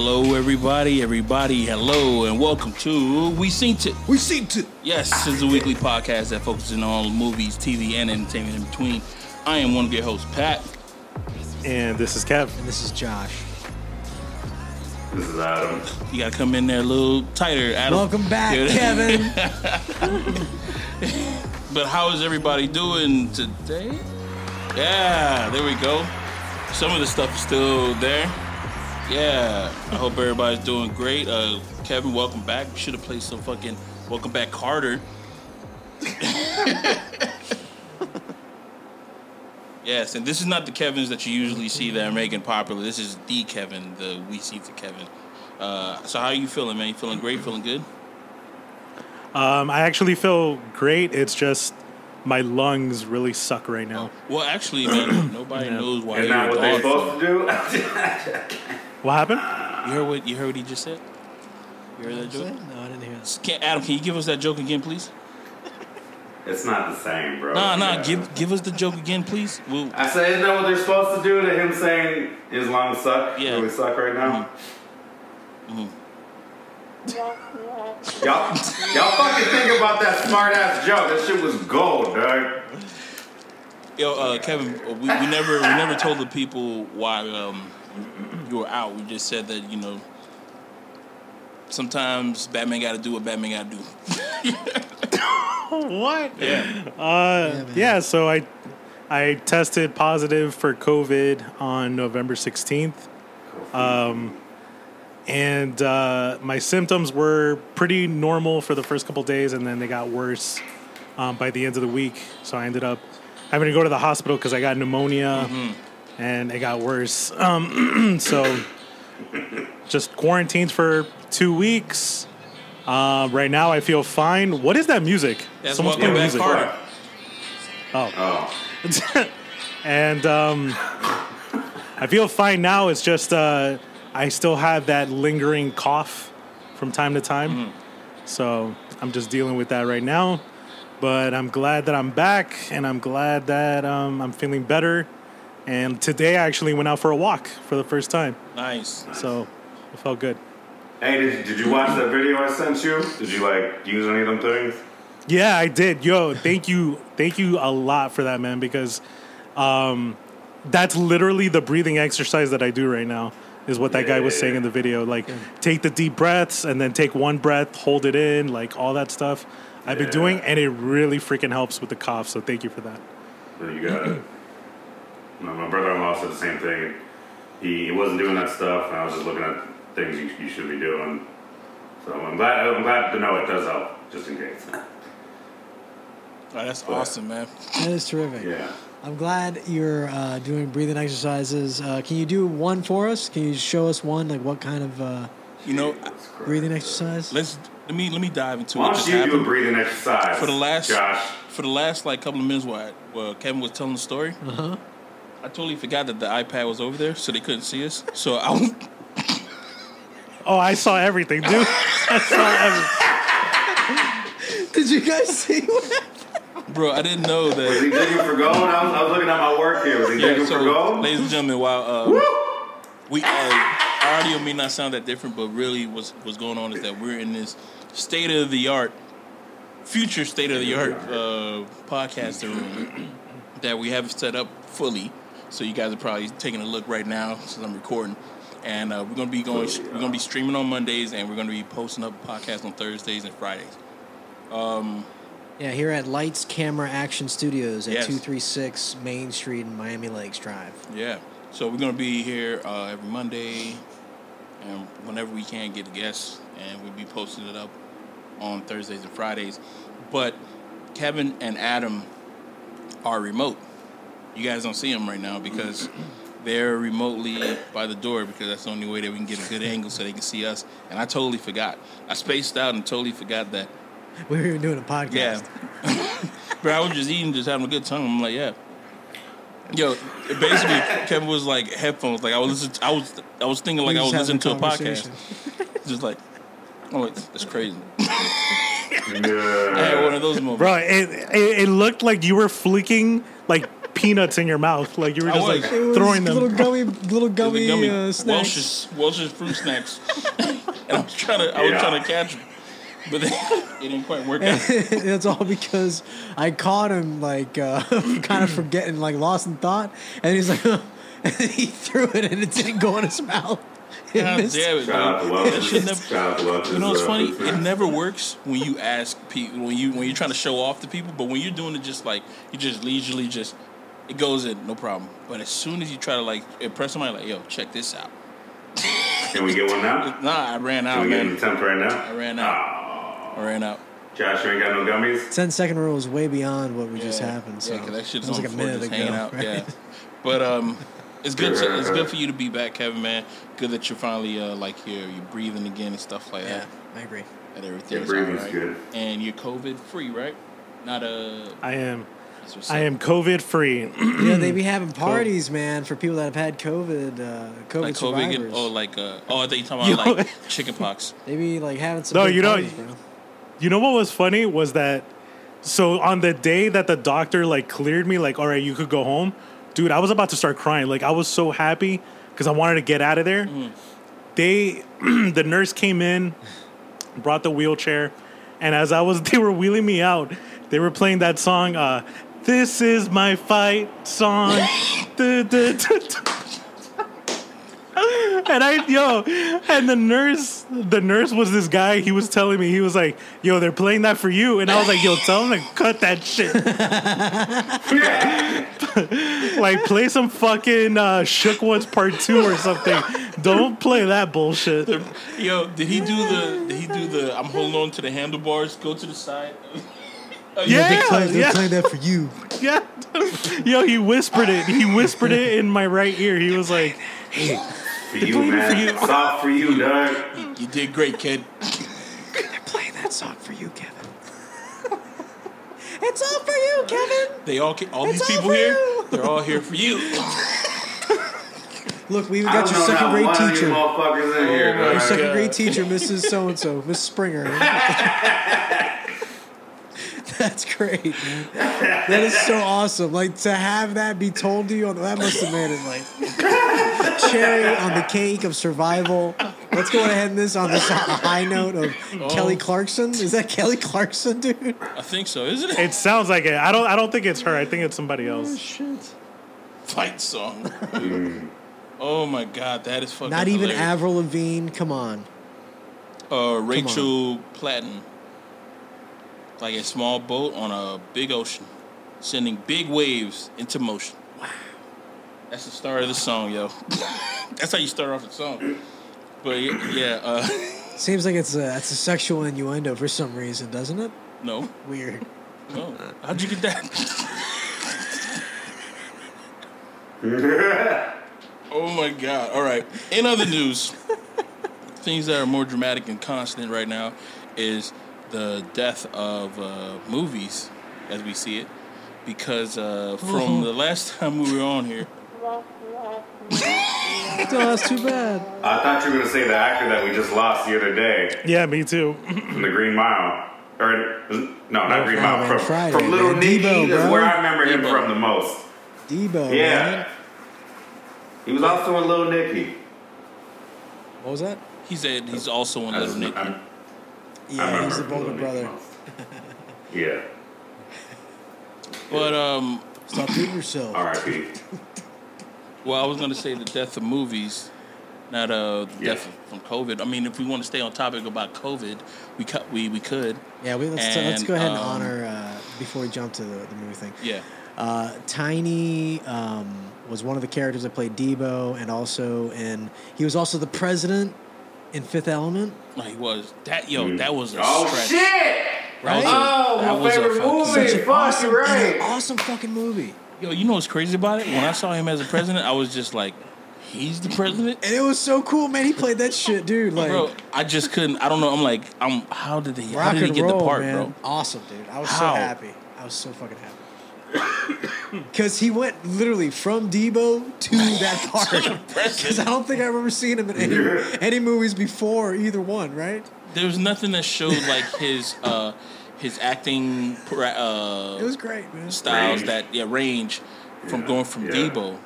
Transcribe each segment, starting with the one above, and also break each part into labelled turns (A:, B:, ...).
A: And hello, everybody, everybody, hello, and welcome to We Seen It.
B: We seen to.
A: Yes, this is a ah, weekly podcast that focuses on movies, TV, and entertainment in between. I am one of your hosts, Pat.
C: And this is Kev.
D: And this is Josh.
E: This is Adam.
A: You gotta come in there a little tighter, Adam.
D: Welcome back, Kevin.
A: But how is everybody doing today? Yeah, there we go. Some of the stuff is still there. Yeah, I hope everybody's doing great. Uh, Kevin, welcome back. We Should have played some fucking welcome back Carter. yes, and this is not the Kevins that you usually see that are making popular. This is the Kevin, the we see the Kevin. Uh, so how are you feeling, man? You feeling great? Feeling good?
C: Um, I actually feel great. It's just my lungs really suck right now.
A: Well, actually, man, nobody
C: Yeah.
A: knows why
E: Isn't that what they're supposed to do?
C: What happened?
A: You heard what you heard what he just said? You heard that joke?
D: No, I didn't hear that.
A: Can, Adam, can you give us that joke again, please?
E: it's not the same, bro.
A: Nah, nah,
E: Yeah.
A: give give us the joke again, please. We'll,
E: I said, isn't that what they're supposed to do to him saying his lungs suck?
A: Yeah.
E: Really suck right now?
A: Mhm.
E: Y'all, y'all fucking think about that smart ass joke. That shit was gold, dog.
A: yo, uh, Kevin, we, we never we never told the people why um, you were out. We just said that you know sometimes Batman got to do what Batman got to do.
C: What?
A: Yeah.
C: Uh,
D: man.
C: yeah. So I, I tested positive for COVID on November sixteenth, um, and uh, my symptoms were pretty normal for the first couple days, and then they got worse um, by the end of the week. So I ended up having to go to the hospital because I got pneumonia, and it got worse. Um, so just quarantined for two weeks. Uh, right now, I feel fine. What is that music?
A: That's
C: Someone's playing music.
A: Carter.
E: Oh,
C: and um, I feel fine now. It's just uh, I still have that lingering cough from time to time. So I'm just dealing with that right now. But I'm glad that I'm back, and I'm glad that um, I'm feeling better. And today I actually went out for a walk for the first time,
A: Nice.
C: so it felt good.
E: hey, did, did you watch that video I sent you? Did you like use any of them things?
C: Yeah, I did. Yo, thank you, thank you a lot for that, man. Because um, that's literally the breathing exercise that I do right now. Is what that guy was saying in the video. Like, take the deep breaths and then take one breath, hold it in, like all that stuff. I've been doing, and it really freaking helps with the cough. So thank you for that.
E: So you got it. My, my brother-in-law said the same thing. He, he wasn't doing that stuff, and I was just looking at things you, you should be doing. So I'm glad. I'm glad to know it does help, just in case.
A: Oh, that's awesome, man.
D: That is terrific.
E: Yeah.
D: I'm glad you're uh, doing breathing exercises. Uh, can you do one for us? Can you show us one? Like what kind of uh,
A: You know,
D: breathing exercise?
A: let's let me let me dive into
E: Why
A: what
E: don't
A: just
E: you do a breathing exercise
A: For the last-
E: Josh?
A: For the last like couple of minutes while, while Kevin was telling the story,
D: Uh huh.
A: I totally forgot that the iPad was over there, so they couldn't see us. So I was
C: Oh, I saw everything, dude. I saw everything.
D: Did you guys see what?
A: Bro, I didn't know that.
E: Was he
A: that.
E: digging for gold? I was, I was looking at my work here. Was he
A: Yeah,
E: digging for
A: so,
E: gold?
A: ladies and gentlemen, while uh, we uh, our audio may not sound that different, but really what's what's going on is that we're in this state of the art, future state of the art uh, podcaster room that we have set up fully. So you guys are probably taking a look right now since I'm recording. And uh, we're gonna be going. We're gonna be streaming on Mondays, and we're gonna be posting up podcasts on Thursdays and Fridays.
D: Um, Yeah, here at Lights Camera Action Studios at
A: Yes.
D: 236 Main Street in Miami Lakes Drive.
A: Yeah. So we're gonna be here uh, every Monday, and whenever we can get guests, and we'll be posting it up on Thursdays and Fridays. But Kevin and Adam are remote. You guys don't see them right now because they're remotely by the door because that's the only way that we can get a good angle so they can see us. And I totally forgot. I spaced out and totally forgot that.
D: We were even doing a podcast.
A: Yeah. but I was just eating, just having a good time. I'm like, yeah. Yo, basically, Kevin was like headphones. Like I was, listening I was, I was thinking like
D: We
A: I was listening to a
D: having a
A: podcast. Just like, oh, it's, it's crazy. I had one of those moments.
C: Bro, it, it it looked like you were flicking like peanuts in your mouth, like you were
A: I
C: just
A: was.
C: like
D: It was
C: throwing them.
D: little gummy, little gummy,
A: gummy
D: uh, snacks.
A: Welch's Welch's fruit snacks, and I was trying to I was trying to catch him, but then it didn't quite work out.
D: That's all because I caught him like uh, kind of forgetting, like lost in thought, and he's like, and he threw it and it didn't go in his mouth. It
A: God
D: missed.
A: damn it,
E: Shout out to
A: dude. That
E: Welch's.
A: never.
E: Shout out to Welch's.
A: You know what's
E: uh,
A: funny?
E: food
A: It
E: snacks.
A: never works when you ask people when you when you're trying to show off to people, but when you're doing it just like you just leisurely just it goes in no problem. But as soon as you try to like impress somebody, like yo, check this out.
E: Can we get one now?
A: Nah, I ran out.
E: Can
A: out,
E: we get an
A: man.
E: attempt right now?
A: I ran out.
E: Oh,
A: I ran out.
E: Josh, you ain't got no gummies?
D: 10 second rule is way beyond what we just happened. So
A: yeah, 'cause that shit's
D: it was
A: on
D: like a
A: the floor
D: minute
A: just
D: ago.
A: hanging out.
D: right?
A: Yeah, but um, it's good. To, it's good for you to be back, Kevin. Man, good that you're finally uh like you're you're breathing again and stuff like that.
D: yeah,
A: that.
D: I agree.
A: And everything's
E: Yeah, breathing's
A: alright.
E: good.
A: And you're COVID free, right? Not a.
C: I am.
A: That's what's
C: I am COVID free.
D: Yeah, they be having parties, man, for people that have had COVID. Uh, COVID
A: like COVID.
D: survivors.
A: Oh, like uh, oh, I thought you talking about
C: Yo.
A: like chickenpox.
D: they be like having some.
C: No,
D: big
C: you know-
D: parties, bro.
C: You know what was funny was that so on the day that the doctor like cleared me, like, all right, you could go home, dude, I was about to start crying. Like I was so happy because I wanted to get out of there. They the nurse came in, brought the wheelchair, and as I was they were wheeling me out, they were playing that song, uh, This is my fight song. Du- du- du- du. And I, yo, and the nurse, the nurse was this guy. He was telling me, he was like, "Yo, they're playing that for you," and I was like, "Yo, tell them to cut that shit. like, play some fucking uh, Shook Ones Part Two or something. Don't play that bullshit."
A: Yo, did he do the? Did he do the? I'm holding on to the handlebars. Go to the side. Oh,
C: Yeah.
D: They play, they
C: yeah.
D: play that for you.
C: Yeah, yo, he whispered it. He whispered it in my right ear. He was like, hey,
E: For you, man.
C: you.
E: Soft for you, dog.
A: You did great, kid.
D: They're playing that song for you, Kevin. it's all for you, Kevin.
A: They all, ca- all these
D: It's all
A: people
D: for
A: here.
D: you.
A: They're all here for you.
D: Look, we even got your second
E: not
D: grade
E: one of you
D: teacher.
E: motherfuckers in here,
A: Oh.
D: Your second
A: God.
D: grade teacher, Mrs. So and So, Miss Springer. That's great, man. That is so awesome. Like to have that be told to you, that must have made it like cherry on the cake of survival. Let's go ahead and this on this high note of Kelly Clarkson. Is that Kelly Clarkson, dude?
A: I think so, isn't it?
C: "It sounds like it." I don't. I don't think it's her. I think it's somebody else.
D: Shit.
A: Fight song. oh my god, that is fucking.
D: Not even
A: hilarious.
D: Avril Lavigne. Come on.
A: uh, Rachel Platten. Like a small boat on a big ocean, sending big waves into motion. Wow. That's the start of the song, yo. That's how you start off the song. But yeah, uh,
D: Seems like it's a that's a sexual innuendo for some reason, doesn't it?
A: no,
D: Weird.
A: no. How'd you get that? oh my god. All right. In other news, things that are more dramatic and constant right now is the death of uh, movies as we see it. Because uh, from the last time we were on here,
D: Still, that's too bad.
E: I thought you were gonna say the actor that we just lost the other day
C: Yeah, me too.
E: from the Green Mile. Or no, not Green Mile.
D: man,
E: From,
D: Friday,
E: from Little
D: man.
E: Nicky
D: Debo,
E: is
D: bro.
E: where I remember him
A: Debo.
E: from the most.
D: Debo.
E: Yeah.
D: Man.
E: He was also in Little Nicky.
D: What was that?
A: he said he's also in Little Nicky.
E: I'm- I
D: Yeah,
E: remember
D: he's the
E: Little
D: older
E: Nicky
D: brother.
E: Yeah.
A: But um,
D: Stop doing yourself.
E: R.I.P.
A: well, I was gonna say the death of movies, not uh the
E: Yeah.
A: death from COVID. I mean, if we want to stay on topic about COVID, we cut we we could.
D: Yeah, we, let's, let's go ahead and
A: um,
D: honor uh, before we jump to the, the movie thing.
A: Yeah.
D: Uh, Tiny um, was one of the characters that played Debo, and also in he was also the president in Fifth Element.
A: No, he was that yo. Mm. That was a
E: Oh
A: stretch.
E: shit!
A: That was a-
E: Oh,
A: that
E: my
A: was a
E: favorite
A: fucking-
E: movie.
D: Such an
E: fuck,
D: awesome,
E: you're right.
D: an awesome fucking movie,
A: Yo, you know what's crazy about it? When I saw him as a president, I was just like, he's the president.
D: and it was so cool, man. He played that shit, dude. Like
A: bro, I just couldn't. I don't know. I'm like, I'm. How did he? How
D: rock
A: did he
D: and
A: get
D: roll,
A: the part,
D: man.
A: bro?
D: Awesome, dude. I was
A: How?
D: so happy. I was so fucking happy. Because he went literally from Debo to that part. Because I don't think I remember seeing him in any, any movies before either one, right?
A: There was nothing that showed like his uh his acting pra- uh
D: It was great, man.
A: styles
E: Range.
A: that yeah range from
E: Yeah,
A: going from
E: yeah.
A: Debo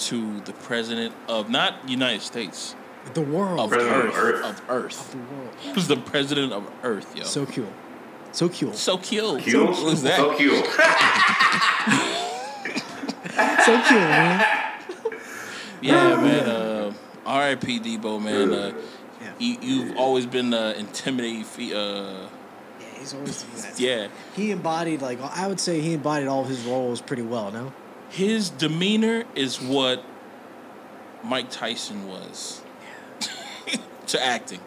A: to the president of not United States
D: The world.
A: of
E: President
A: Earth,
E: of Earth.
A: of Earth.
D: the world.
A: Who's the president of Earth, yo?
D: So cool. So cute.
A: so cute.
E: Cute?
A: Who's that?
E: So cute.
D: So cute, man.
A: Yeah, man. Uh, R.I.P. Debo, man. Uh,
D: Yeah.
A: you, you've always been uh, intimidating. Fe- uh,
D: Yeah, he's always doing that.
A: yeah,
D: He embodied like I would say he embodied all of his roles pretty well. No.
A: his demeanor is what Mike Tyson was to acting.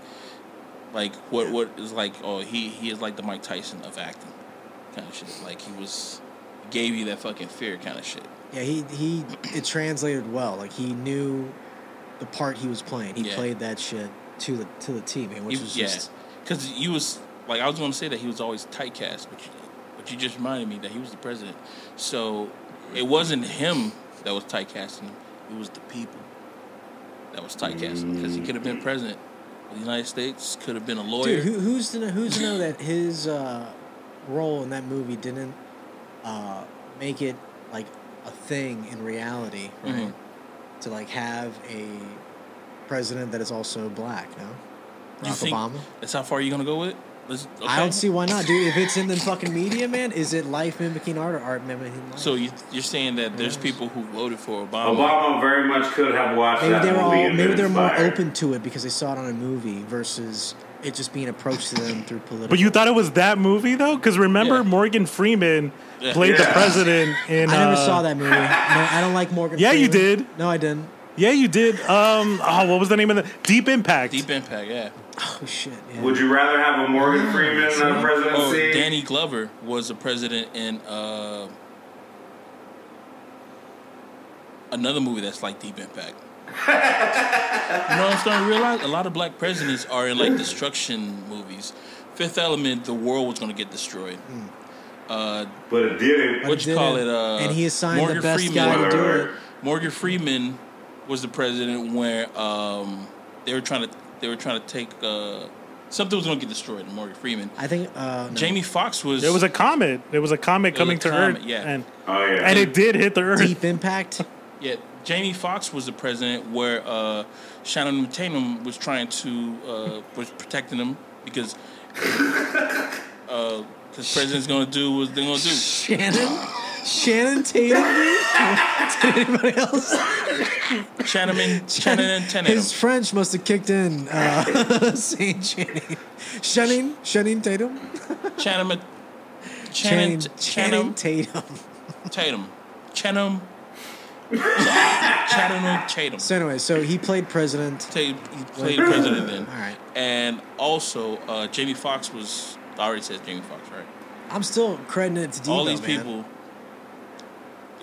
A: Like what? What is like? Oh, he he is like the Mike Tyson of acting, kind of shit. Like he was gave you that fucking fear, kind of shit.
D: Yeah, he he it translated well. Like he knew the part he was playing. He
A: Yeah.
D: played that shit to the to the T, man. Which
A: He-
D: was
A: yeah,
D: just
A: because you was like I was going to say that he was always typecast, but you, but you just reminded me that he was the president. So it wasn't him that was typecasting; it was the people that was typecasting. Because he could have been mm. president of the United States, could have been a lawyer.
D: dude. Who, who's to know, who's to know that his uh, role in that movie didn't uh, make it like a thing in reality, right?
A: Mhm.
D: To like have a president that is also black. No,
A: You
D: Barack
A: think
D: Obama.
A: That's how far you're gonna go with? It? Let's,
D: I don't see why not, dude. If it's in the fucking media, man, is it life mimicking art or art mimicking life?
A: So you, you're saying that there's
D: Yes.
A: people who voted for Obama.
E: Obama very much could have watched
D: maybe
E: that
D: they were
E: movie
D: all
E: and
D: maybe they're more open to it because they saw it on a movie versus it just being approached to them through political.
C: But you thought it was that movie though, because remember
A: Yeah.
C: Morgan Freeman
A: Yeah.
C: played the president in.
D: I never
C: uh,
D: saw that movie. No, I don't like Morgan. Freeman.
C: Yeah, you did.
D: No, I didn't.
C: Yeah, you did. Um, oh, what was the name of the Deep Impact?
A: Deep Impact, yeah.
D: Oh shit. Yeah.
E: Would you rather have a Morgan Freeman uh,
A: Oh,
E: presidency?
A: Danny Glover was the president in uh, another movie that's like Deep Impact. you know what I'm starting to realize? A lot of black presidents are in like destruction movies. Fifth Element, the world was going to get destroyed. Uh,
E: but it didn't.
D: But
A: what you
D: it
A: call it?
D: didn't.
A: Uh,
D: And he assigned the best
A: Freeman.
D: guy to do it.
A: Morgan Freeman was the president where um, they were trying to they were trying to take uh, something was going to get destroyed. in Morgan Freeman.
D: I think uh, no.
A: Jamie Foxx was.
C: There was a comet. There was a comet coming
A: a
C: to
A: comet,
C: Earth,
A: yeah.
C: and
E: Oh yeah.
C: and it did hit the Earth.
D: Deep Impact.
A: Yeah, Jamie Foxx was the president where uh, Shannon Tatum was trying to uh, was protecting him because uh, because president's gonna do what they're gonna do.
D: Shannon. Shannon Tatum. Did anybody else?
A: Shannon Shannon and Tatum.
D: His French must have kicked in. Uh, Saint Channing. Shannon. Shannon Tatum.
A: Shannon,
D: Channing,
A: Shannon,
D: Channing
A: Shannon
D: Tatum.
A: Tatum, Shannon, Shannon Tatum.
D: So anyway, so he played president.
A: He played president then,
D: All right.
A: and also uh, Jamie Foxx was. I already said Jamie Foxx, right?
D: I'm still crediting it to Debo.
A: all these
D: man.
A: people.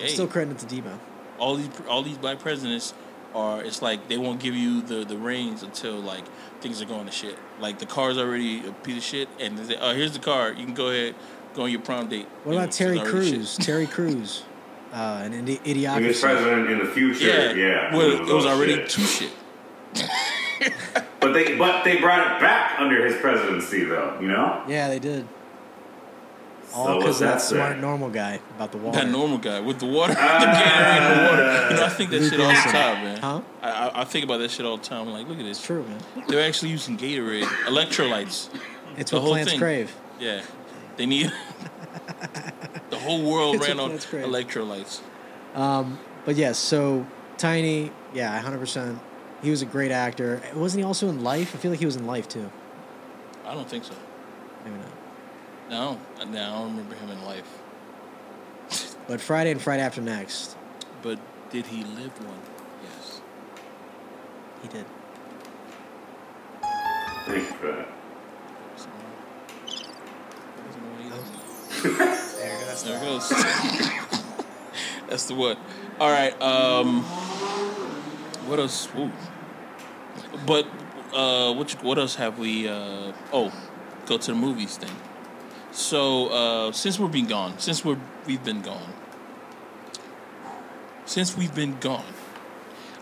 D: I'm
A: Hey.
D: still crediting it to Debo.
A: all these all these black presidents are it's like they won't give you the the reins until like things are going to shit. Like the car's already a piece of shit, and they say, "Oh, here's the car. You can go ahead, go on your prom date."
D: What about Terry
A: it's already
D: Crews? Terry Crews, uh, an idi-
E: He was president in the future.
A: Yeah,
E: Yeah.
A: Well, it was
E: all
A: already
E: shit.
A: too shit.
E: But they but they brought it back under his presidency though. You know.
D: Yeah, they did. All because
E: what's
D: that
E: that
D: smart
E: say?
D: normal guy about the water.
A: That normal guy with the water, the Gatorade and the water. You know, I think that
D: Luke
A: shit all the time, man.
D: Huh?
A: I, I, I think about that shit all the time. I'm like, look at
D: It's
A: this.
D: true, man.
A: They're actually using Gatorade, electrolytes.
D: It's
A: The
D: what
A: whole
D: plants
A: thing.
D: crave.
A: Yeah, they need. the whole world
D: It's
A: ran on
D: crave.
A: electrolytes.
D: Um, but yes, so Tiny, yeah, 100%. He was a great actor. Wasn't he also in Life? I feel like he was in Life too.
A: I don't think so.
D: Maybe not.
A: No, no, I don't remember him in life.
D: But Friday and Friday After Next,
A: But did he live one? Yes.
D: he did.
E: Thank you for that.
A: There it goes. That's the what. All right. Um, what else? Ooh. But uh, what what else have we? Uh, oh, go to the movies thing. So uh, since we've been gone, since we're we've been gone, since we've been gone,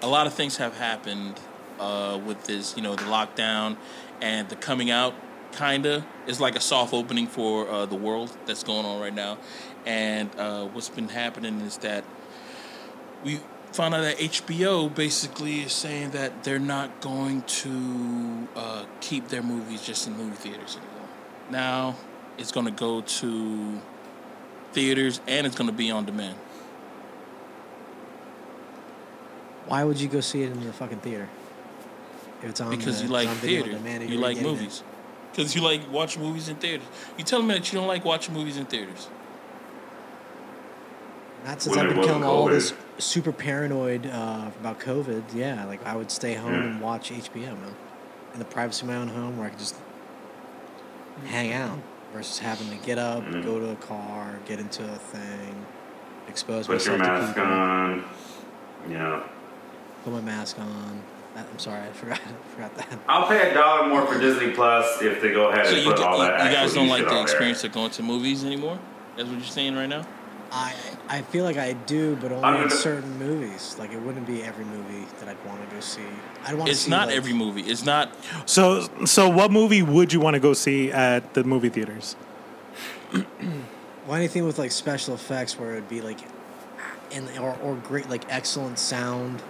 A: a lot of things have happened uh, with this. You know, the lockdown and the coming out. Kinda is like a soft opening for uh, the world that's going on right now, and uh, what's been happening is that we found out that HBO basically is saying that they're not going to uh, keep their movies just in movie theaters anymore. Now it's going to go to theaters and it's going to be on demand.
D: Why would you go see it in the fucking theater? If it's on
A: because
D: the,
A: you like
D: on video on
A: theater,
D: demand,
A: you like movies, because you like watching movies in theaters. You telling me that you don't like watching movies in theaters?
D: Not since
E: When
D: I've been
E: wasn't
D: killing all this super paranoid uh, about COVID. Yeah, like I would stay home
E: Yeah.
D: and watch HBO, man, in the privacy of my own home where I could just hang out versus having to get up,
E: Mhm.
D: go to a car, get into a thing, expose
E: Put your
D: myself to
E: mask
D: people,
E: on. Yeah.
D: put my mask on. I'm sorry, I forgot. I forgot that.
E: I'll pay a dollar more for Disney Plus if they go ahead
A: So
E: and
A: you,
E: put
A: you,
E: all that.
A: you guys don't like the
E: on there.
A: experience of going to movies anymore? That's what you're saying right now.
D: I I feel like I do, but only
E: I'm
D: in certain movies. Like it wouldn't be every movie that I'd want to go see. I'd want to
A: It's
D: see.
A: not
D: like,
A: every movie. It's not.
C: So, so what movie would you want to go see at the movie theaters?
D: Well, anything with like special effects where it'd be like, and or, or great like excellent sound.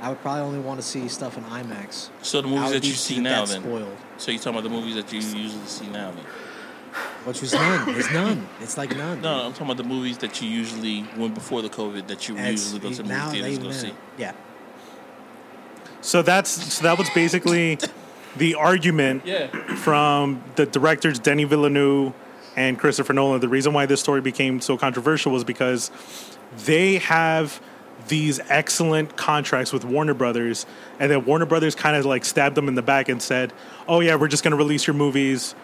D: I would probably only want to see stuff in IMAX.
A: So the movies that you see now,
D: that
A: then.
D: spoiled.
A: So you're talking about the movies that you usually see now, then.
D: Which was none. It's none. It's like none.
A: No, I'm talking about the movies that you usually, went before the COVID, that you
D: And it's-
A: usually go to the
D: now
A: movie
D: they
A: theaters to go see.
D: Yeah.
C: So that's so that was basically the argument
A: Yeah.
C: from the directors Denis Villeneuve and Christopher Nolan. The reason why this story became so controversial was because they have these excellent contracts with Warner Brothers, and then Warner Brothers kind of like stabbed them in the back and said, "Oh yeah, we're just going to release your movies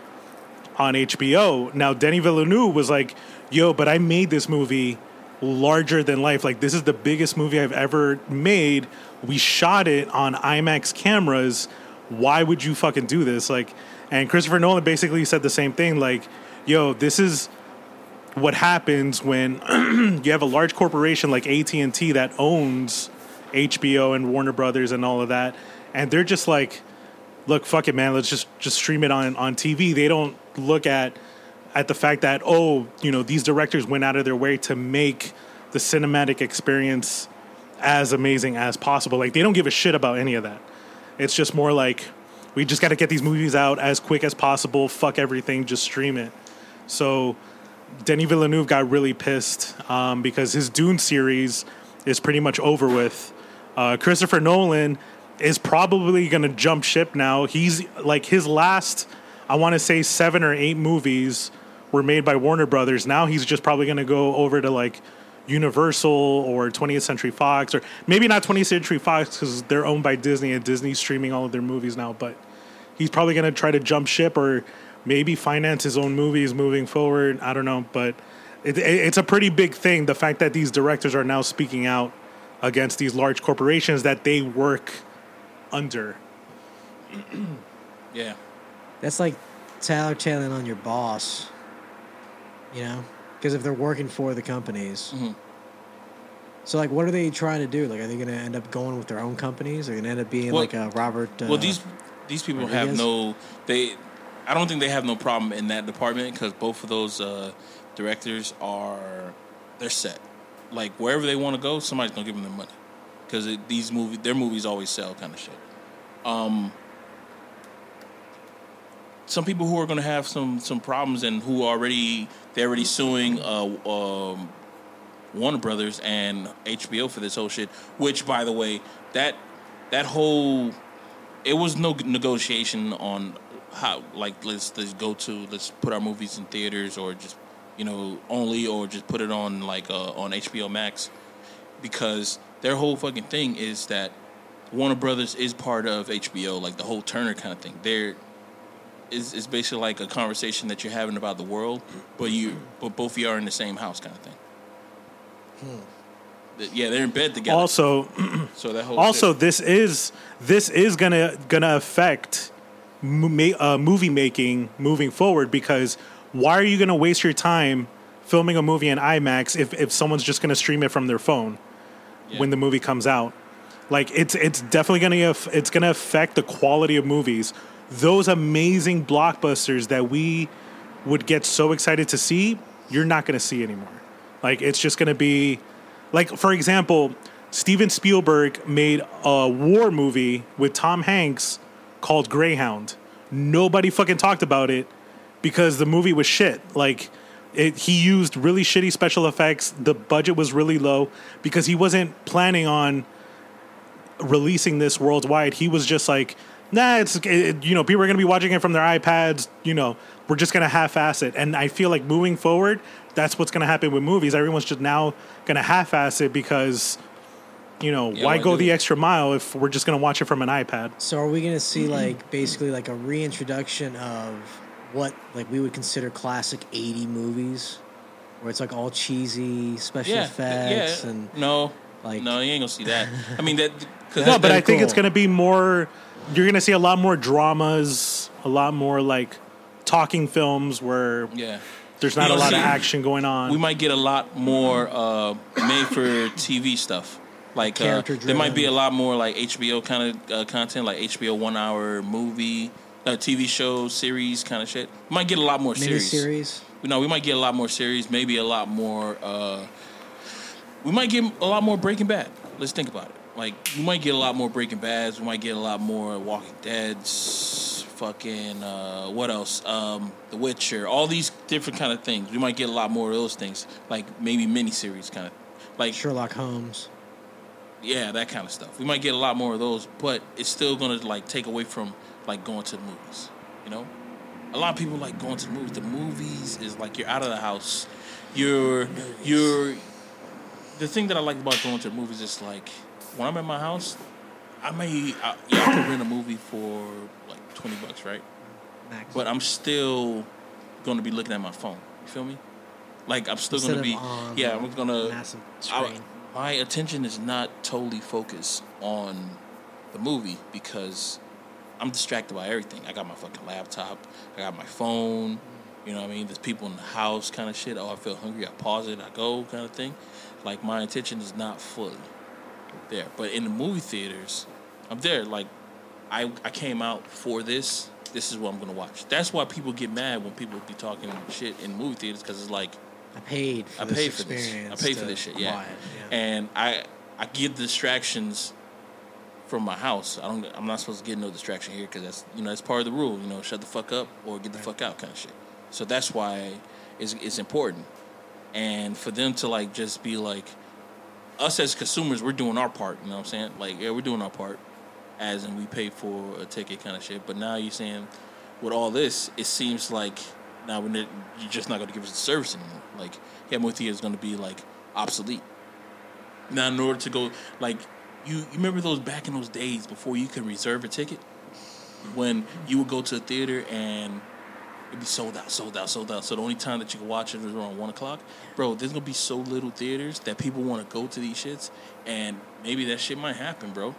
C: on HBO." Now Denis Villeneuve was like, "Yo, but I made this movie larger than life. Like this is the biggest movie I've ever made. We shot it on IMAX cameras. Why would you fucking do this?" Like, and Christopher Nolan basically said the same thing. Like, "Yo, this is." What happens when you have a large corporation like AT&T that owns HBO and Warner Brothers and all of that and they're just like look, fuck it, man. Let's just just stream it on on TV. They don't look at at the fact that oh, you know, these directors went out of their way to make the cinematic experience as amazing as possible. Like they don't give a shit about any of that. It's just more like we just got to get these movies out as quick as possible. Fuck everything, just stream it. So Denis Villeneuve got really pissed um, because his Dune series is pretty much over with. Uh, Christopher Nolan is probably going to jump ship now. He's like his last, I want to say seven or eight movies were made by Warner Brothers. Now he's just probably going to go over to like Universal or 20th Century Fox, or maybe not 20th Century Fox because they're owned by Disney and Disney's streaming all of their movies now. But he's probably going to try to jump ship or maybe finance his own movies moving forward. I don't know, but it, it, it's a pretty big thing. The fact that these directors are now speaking out against these large corporations that they work under.
A: Yeah.
D: That's like Tyler tailing on your boss. You know, because if they're working for the companies.
A: Mhm.
D: So like, what are they trying to do? Like, are they going to end up going with their own companies? Are they going to end up being
A: Well-
D: like a Robert? Uh,
A: Well, these these people have no they. I don't think they have no problem in that department because both of those uh, directors are they're set. Like wherever they want to go, somebody's gonna give them the money because these movies, their movies always sell, kind of shit. Um, some people who are gonna have some some problems and who already they're already suing uh, um, Warner Brothers and HBO for this whole shit. Which, by the way, that that whole it was no negotiation on how like let's let's go to let's put our movies in theaters or just you know only or just put it on like uh, on HBO Max because their whole fucking thing is that Warner Brothers is part of HBO like the whole Turner kind of thing. They're is is basically like a conversation that you're having about the world, but you but both of you are in the same house kind of thing. Th- Yeah, they're in bed together.
C: Also,
A: so that whole
C: also
A: shit-
C: this is this is gonna gonna affect mo- uh, movie making moving forward because why are you gonna waste your time filming a movie in IMAX if, if someone's just gonna stream it from their phone
A: Yeah.
C: when the movie comes out? Like it's it's definitely gonna it's gonna affect the quality of movies. Those amazing blockbusters that we would get so excited to see, you're not gonna see anymore. Like it's just gonna be like for example, Steven Spielberg made a war movie with Tom Hanks called Greyhound. Nobody fucking talked about it because the movie was shit. Like it, he used really shitty special effects. The budget was really low because he wasn't planning on releasing this worldwide. He was just like, nah, it's it, you know people are gonna be watching it from their iPads. You know, we're just gonna half-ass it. And I feel like moving forward, that's what's gonna happen with movies. Everyone's just now gonna half-ass it because. You know,
A: Yeah,
C: why
A: why
C: go the
A: it?
C: extra mile if we're just gonna watch it from an iPad?
D: So are we gonna see
A: Mm-hmm.
D: like basically like a reintroduction of what like we would consider classic eighty movies, where it's like all cheesy special
A: Yeah,
D: effects
A: yeah.
D: and
A: no,
D: like-
A: no, you ain't gonna see that. I mean that. Cause
C: No, but
D: been
C: I think it's going to be more. You're going to see a lot more dramas, a lot more like talking films where
A: yeah.
C: there's not a
A: You'll
C: lot of action going on.
A: we might get a lot more uh, made for TV stuff. Like uh, there might be a lot more like HBO kind of uh, content, like HBO one hour movie, uh, TV show series kind of shit. We might get a lot more series.
D: miniseries.
A: No, we might get a lot more series. Maybe a lot more. Uh, we might get a lot more Breaking Bad. Let's think about it. Like we might get a lot more Breaking Bads. We might get a lot more Walking Dead's. Fucking uh, what else? Um, The Witcher. All these different kind of things. We might get a lot more of those things. Like maybe miniseries kind of. Like
D: Sherlock Holmes.
A: yeah, that kind of stuff. We might get a lot more of those, but it's still gonna like take away from like going to the movies. You know, a lot of people like going to the movies. The movies is like you're out of the house. You're you're. The thing that I like about going to the movies is like when I'm at my house, I may I, yeah, I could rent a movie for like twenty bucks, right?
D: Max.
A: But I'm still gonna be looking at my phone. You feel me? Like I'm still gonna be
D: on
A: yeah. I'm gonna
D: massive
A: I-
D: screen.
A: my attention is not totally focused on the movie because I'm distracted by everything. I got my fucking laptop, I got my phone, you know what I mean? There's people in the house kind of shit. Oh, I feel hungry, I pause it, I go kind of thing. Like my attention is not fully there. But in the movie theaters, I'm there. Like I I came out for this. This is what I'm gonna watch. That's why people get mad when people be talking shit in movie theaters because it's like
D: I paid. For
A: I
D: this
A: paid for this. I paid for this shit. Yeah.
D: yeah.
A: And I I get distractions from my house. I don't. I'm not supposed to get no distraction here because that's you know that's part of the rule. You know, shut the fuck up or get the fuck out kind of shit. So that's why it's it's important. And for them to like just be like us as consumers, we're doing our part. You know what I'm saying? Like yeah, we're doing our part, as in we pay for a ticket kind of shit. But now you're saying with all this, it seems like now we're not, you're just not going to give us the service anymore. Like yeah, movie is going to be like obsolete. Now, in order to go, like you, remember those back in those days before you could reserve a ticket, when you would go to a theater and it'd be sold out, sold out, sold out. So the only time that you could watch it was around one o'clock. Bro, there's gonna be so little theaters that people want to go to these shits, and maybe that shit might happen, bro.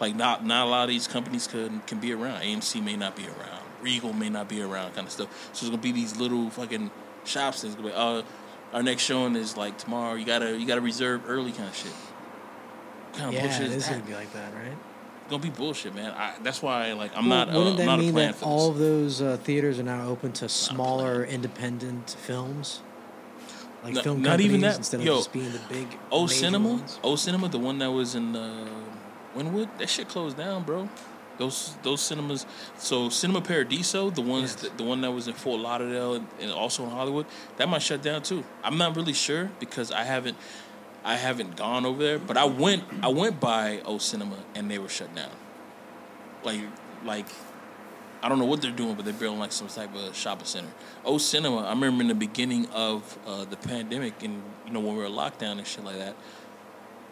A: Like not not a lot of these companies can can be around. AMC may not be around. Regal may not be around, kind of stuff. So it's gonna be these little fucking shops that's gonna be. Uh, our next showing is like tomorrow. You gotta you gotta reserve early, kind of shit. Kind of
D: yeah,
A: bullshit
D: it
A: is
D: gonna be like that, right?
A: It's gonna be bullshit, man. I, that's why like I'm
D: Well,
A: not. Uh,
D: Wouldn't
A: I'm
D: that
A: not
D: mean that all of those uh, theaters are now open to smaller independent films? Like
A: No-
D: film
A: not even that.
D: instead
A: Yo,
D: of just being the big major
A: Cinema,
D: ones?
A: Oh Cinema, the one that was in uh, Wynwood, that shit closed down, bro. Those those cinemas. So Cinema Paradiso, the ones
D: Yes.
A: that, the one that was in Fort Lauderdale and, and also in Hollywood, that might shut down too. I'm not really sure because I haven't I haven't gone over there, but I went I went by O Cinema and they were shut down. Like like I don't know what they're doing, but they're building like some type of shopping center. O Cinema, I remember in the beginning of uh, the pandemic and you know when we were locked down and shit like that,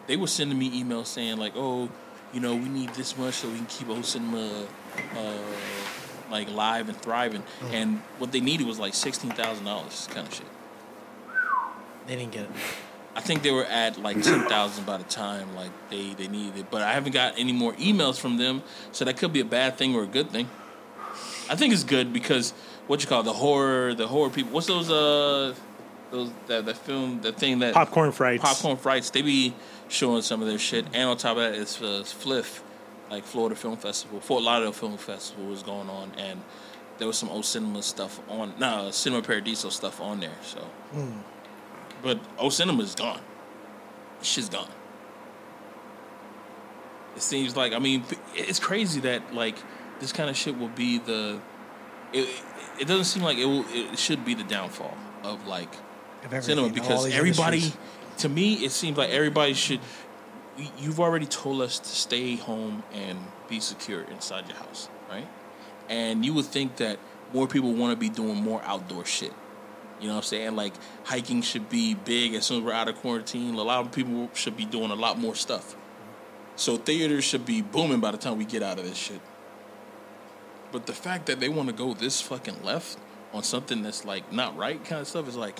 A: they were sending me emails saying like, oh, you know, we need this much so we can keep O Cinema uh, like live and thriving. And what they needed was like sixteen thousand dollars, kind of shit.
D: They didn't get it.
A: I think they were at like ten thousand by the time like they they needed it, but I haven't got any more emails from them, so that could be a bad thing or a good thing. I think it's good because what you call it, the horror, the horror people. What's those uh those that that film the thing that
C: Popcorn frights.
A: popcorn frights? They be showing some of their shit, and on top of that, it's uh, Fliff, like Florida Film Festival, Fort Lauderdale Film Festival was going on, and there was some old cinema stuff on, nah, Cinema Paradiso stuff on there. So, but O Cinema is gone. Shit's gone. It seems like I mean it's crazy that like this kind of shit will be the. It, it doesn't seem like it will. It should be the downfall of like cinema because everybody,
D: industries.
A: to me, it seems like everybody should. You've already told us to stay home and be secure inside your house, right? And you would think that more people want to be doing more outdoor shit. You know what I'm saying? Like hiking should be big as soon as we're out of quarantine. A lot of people should be doing a lot more stuff. So theaters should be booming by the time we get out of this shit. But the fact that they want to go this fucking left on something that's like not right kind of stuff is like,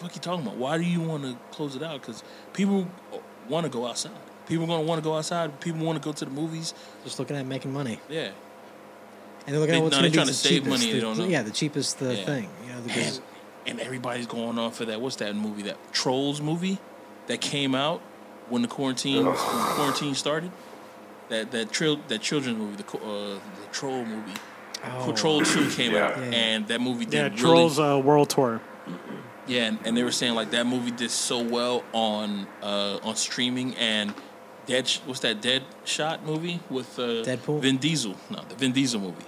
A: what you talking about? Why do you want to close it out? Because people want to go outside. People gonna want to go outside. People want to go to the movies.
D: Just looking at making money.
A: Yeah,
D: And they're looking
A: They-
D: at what's
A: no,
D: going to be
A: trying to
D: the
A: save
D: cheapest.
A: money, they
D: the-
A: don't know.
D: Yeah, the cheapest the
A: Yeah.
D: thing. You know, because
A: and, and everybody's going on for that. What's that movie? That Trolls movie that came out when the quarantine when the quarantine started. That that tril- that children's movie, the co- uh, the Troll movie.
D: oh,
A: Troll Two came
E: Yeah.
A: out,
D: Yeah.
A: and that movie did
C: Yeah,
A: really
C: Trolls uh, World Tour.
A: Yeah, and, and they were saying like that movie did so well on uh, on streaming and Dead. Sh- What's that Dead Shot movie with uh,
D: Deadpool?
A: Vin Diesel? No, the Vin Diesel movie,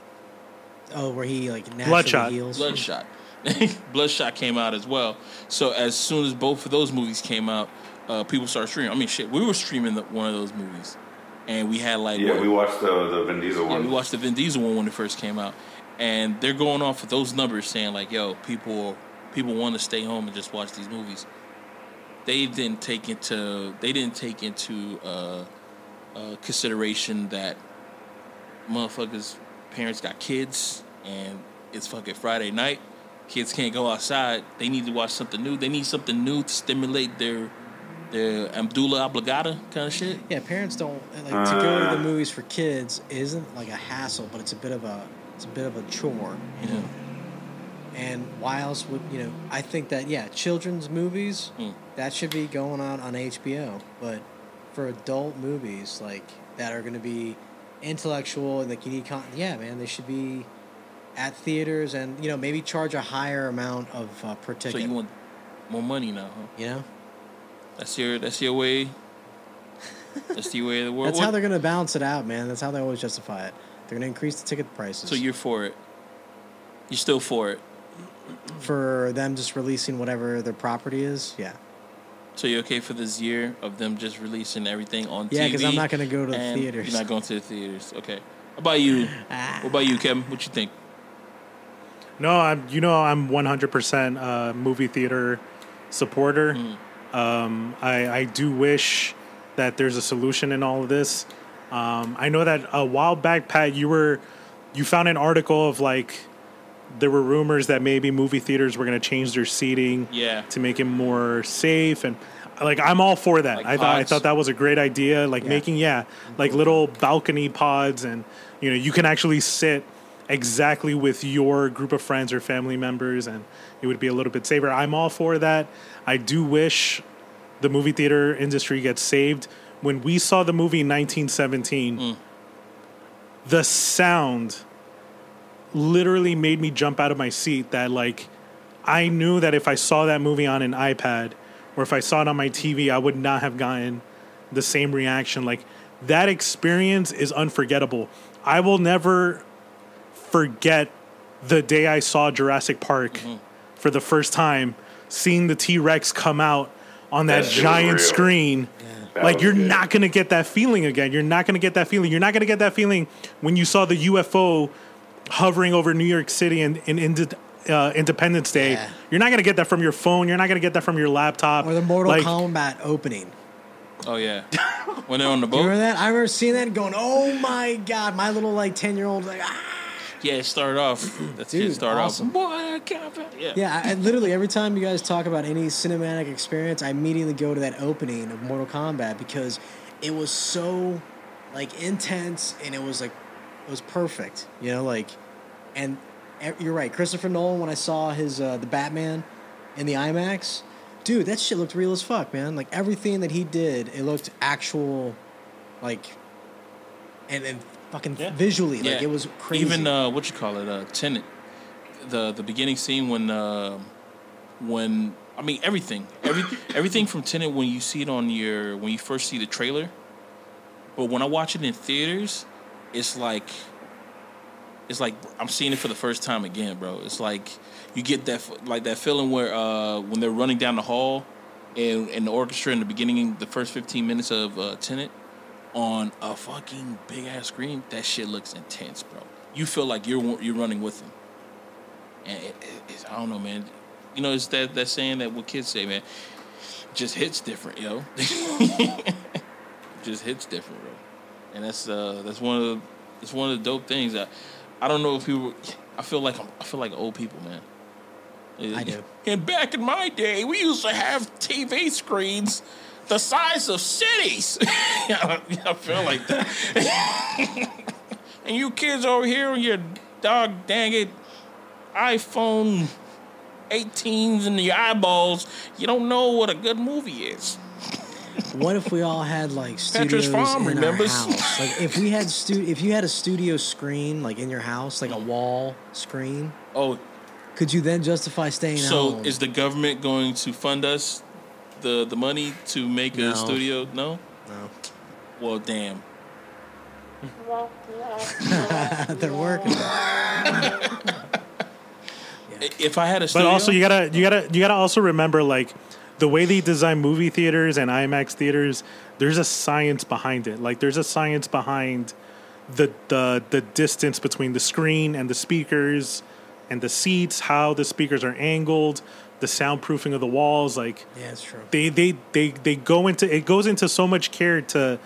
D: oh, where he like naturally
C: Bloodshot.
D: heals.
A: Bloodshot. Bloodshot came out as well. So as soon as both of those movies came out, uh, people started streaming. I mean, shit, we were streaming the, one of those movies, and we had like
E: Yeah,
A: what-
E: we watched the the Vin Diesel
A: yeah,
E: one.
A: we watched the Vin Diesel one when it first came out, and they're going off with those numbers, saying like, "Yo, people, people want to stay home and just watch these movies." They didn't take into they didn't take into uh, uh, consideration that motherfuckers' parents got kids and it's fucking Friday night. Kids can't go outside. They need to watch something new. They need something new to stimulate their their Abdullah Obligata kind of shit.
D: Yeah, parents don't like to go to
E: Uh.
D: the movies for kids isn't like a hassle, but it's a bit of a it's a bit of a chore, you know. And why else would you know? I think that yeah, children's movies
A: Mm.
D: that should be going on on HBO, but for adult movies like that are going to be intellectual and like you need con- yeah, man, they should be at theaters and you know maybe charge a higher amount of uh, per
A: So
D: ticket.
A: you want more money now, huh?
D: you know,
A: That's your that's your way. That's the way of the world.
D: that's how they're going to balance it out, man. That's how they always justify it. They're going to increase the ticket prices.
A: so you're for it. You're still for it.
D: for them just releasing whatever their property is. Yeah.
A: So you're okay for this year of them just releasing everything on TV?
D: Yeah,
A: TV?
D: 'cause I'm not gonna go to the theaters.
A: You're not going to the theaters. Okay. How about you?
D: Ah.
A: What about you, Kevin? What you think?
C: No, I'm. You know, I'm 100% uh, movie theater supporter. Um, I, I do wish that there's a solution in all of this. Um, I know that a while back, Pat, you were you found an article of like there were rumors that maybe movie theaters were going to change their seating
A: Yeah.
C: to make it more safe and like I'm all for that.
A: Like
C: I thought I thought that was a great idea. Like
D: Yeah.
C: making yeah, like little balcony pods, and you know you can actually sit exactly with your group of friends or family members, and it would be a little bit safer. I'm all for that. I do wish the movie theater industry gets saved. When we saw the movie 1917, mm. the sound literally made me jump out of my seat that like I knew that if I saw that movie on an iPad or if I saw it on my TV, I would not have gotten the same reaction. Like that experience is unforgettable. I will never forget the day I saw Jurassic Park
A: Mm-hmm.
C: for the first time, seeing the T Rex come out on that,
E: That
C: giant screen.
E: That
C: Like you're
E: good.
C: not gonna get that feeling again. You're not gonna get that feeling. You're not gonna get that feeling when you saw the UFO hovering over New York City and in, in, uh, Independence Day.
D: Yeah.
C: You're not gonna get that from your phone. You're not gonna get that from your laptop.
D: Or the Mortal
C: Like,
D: Kombat opening.
A: Oh yeah. when they're on the
D: You remember that? I remember seeing that and going, "Oh my god!" My little like ten year old like, ah.
A: Yeah, it started off. That's
D: Dude,
A: it. Started
D: awesome.
A: off. Boy, I can't. Yeah.
D: Yeah, I, I literally every time you guys talk about any cinematic experience, I immediately go to that opening of Mortal Kombat because it was so like intense and it was like it was perfect, you know, like and you're right, Christopher Nolan when I saw his uh, the Batman in the IMAX, dude, that shit looked real as fuck, man. Like everything that he did, it looked actual like and and fucking
A: Yeah.
D: visually, like
A: Yeah.
D: it was crazy.
A: Even uh, what you call it, uh, Tenet, the the beginning scene when uh, when I mean everything, every everything from Tenet when you see it on your when you first see the trailer, But when I watch it in theaters, it's like it's like I'm seeing it for the first time again, bro. It's like you get that like that feeling where uh, when they're running down the hall and, and the orchestra in the beginning, the first 15 minutes of uh, Tenet on a fucking big ass screen. That shit looks intense, bro. You feel like you're you're running with them, and it, it, I don't know, man. You know, it's that that saying that what kids say, man. Just hits different, yo. just hits different, bro. And that's uh that's one of the it's one of the dope things that I don't know if people. I feel like I'm, I feel like old people, man.
D: I do.
A: And back in my day, we used to have TV screens the size of cities. I feel like that. and you kids over here with your dog dang it iPhone 18s in the eyeballs, you don't know what a good movie is.
D: What if we all had like studios
A: Farm,
D: in
A: remembers?
D: our house? Like if we had stu- if you had a studio screen like in your house, like a wall screen,
A: Oh,
D: could you then justify staying
A: so
D: home?
A: is the government going to fund us the the money to make a studio? No.
D: no.
A: Well, damn.
D: They're working.
A: If I had a studio,
C: But
A: studio,
C: also you gotta you gotta you gotta also remember like the way they design movie theaters and IMAX theaters. There's a science behind it. Like there's a science behind the the the distance between the screen and the speakers and the seats, how the speakers are angled, the soundproofing of the walls. Like
D: Yeah, it's true.
C: they they they they go into it goes into so much care to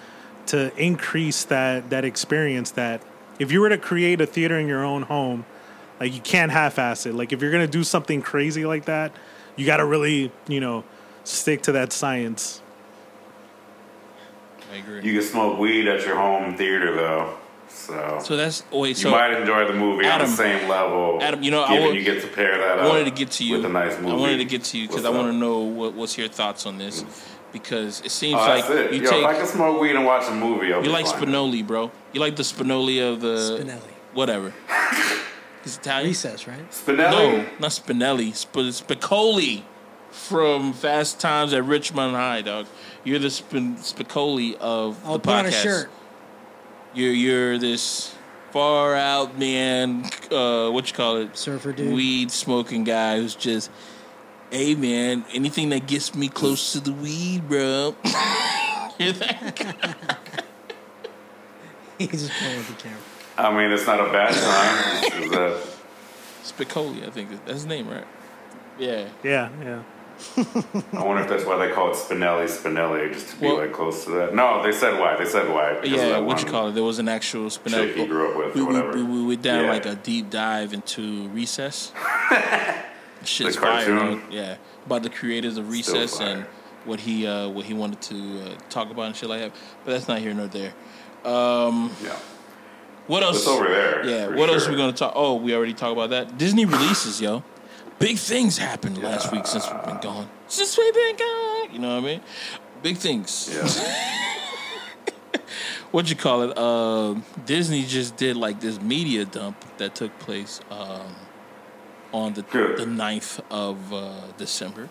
C: to increase that that experience that if you were to create a theater in your own home like you can't half-ass it like if you're gonna do something crazy like that you gotta really you know stick to that science
A: I agree.
E: You can smoke weed at your home theater though, so,
A: so that's oh, wait.
E: you might enjoy the movie on the same level.
A: Adam, you know, I
E: given you get to pair that
A: I
E: up
A: wanted to get to you.
E: with a nice movie.
A: I wanted to get to you because I want to know what, what's your thoughts on this because it seems
E: Oh,
A: like
E: it.
A: you
E: Yo, if I can smoke weed and watch a movie, I'll
A: you
E: be
A: like
E: fine.
A: Spinelli, bro. You like the Spinelli of the
D: Spinelli.
A: whatever. It's Italian.
D: Recess, right?
E: Spinelli.
A: No, not Spinelli. Sp- Spicoli from Fast Times at Ridgemont High, dog. You're the Spin- Spicoli of
D: I'll
A: the
D: put
A: podcast.
D: On a shirt.
A: You're you're this far out man. Uh, what you call it?
D: Surfer dude.
A: Weed smoking guy who's just, hey man, anything that gets me close to the weed, bro. You're that guy.
D: He's just playing with the camera.
E: I mean, it's not a bad time. Is
A: Spicoli, I think that's his name, right? Yeah.
C: yeah yeah
E: I wonder if that's why they call it Spinelli, Spinelli, just to be
A: Well-
E: like close to that. No, they said why. They said why.
A: Yeah, what you call it? There was an actual Spinelli.
E: chick he grew up with
A: we,
E: or
A: we,
E: whatever.
A: we, we went down
E: Yeah.
A: like a deep dive into Recess. Shit's
E: The
A: fire, yeah. About the creators of Recess and what he uh, what he wanted to uh, talk about and shit like that. But that's not here nor there. Um,
E: Yeah.
A: what else?
E: It's over there.
A: Yeah. What else are we gonna talk? Oh, we already talked about that. Disney releases, yo. Big things happened last week since we've been gone. Since we've been gone, you know what I mean? Big things.
E: Yeah.
A: What'd you call it? Uh, Disney just did like this media dump that took place um, on the
E: Good.
A: the 9th of uh, December,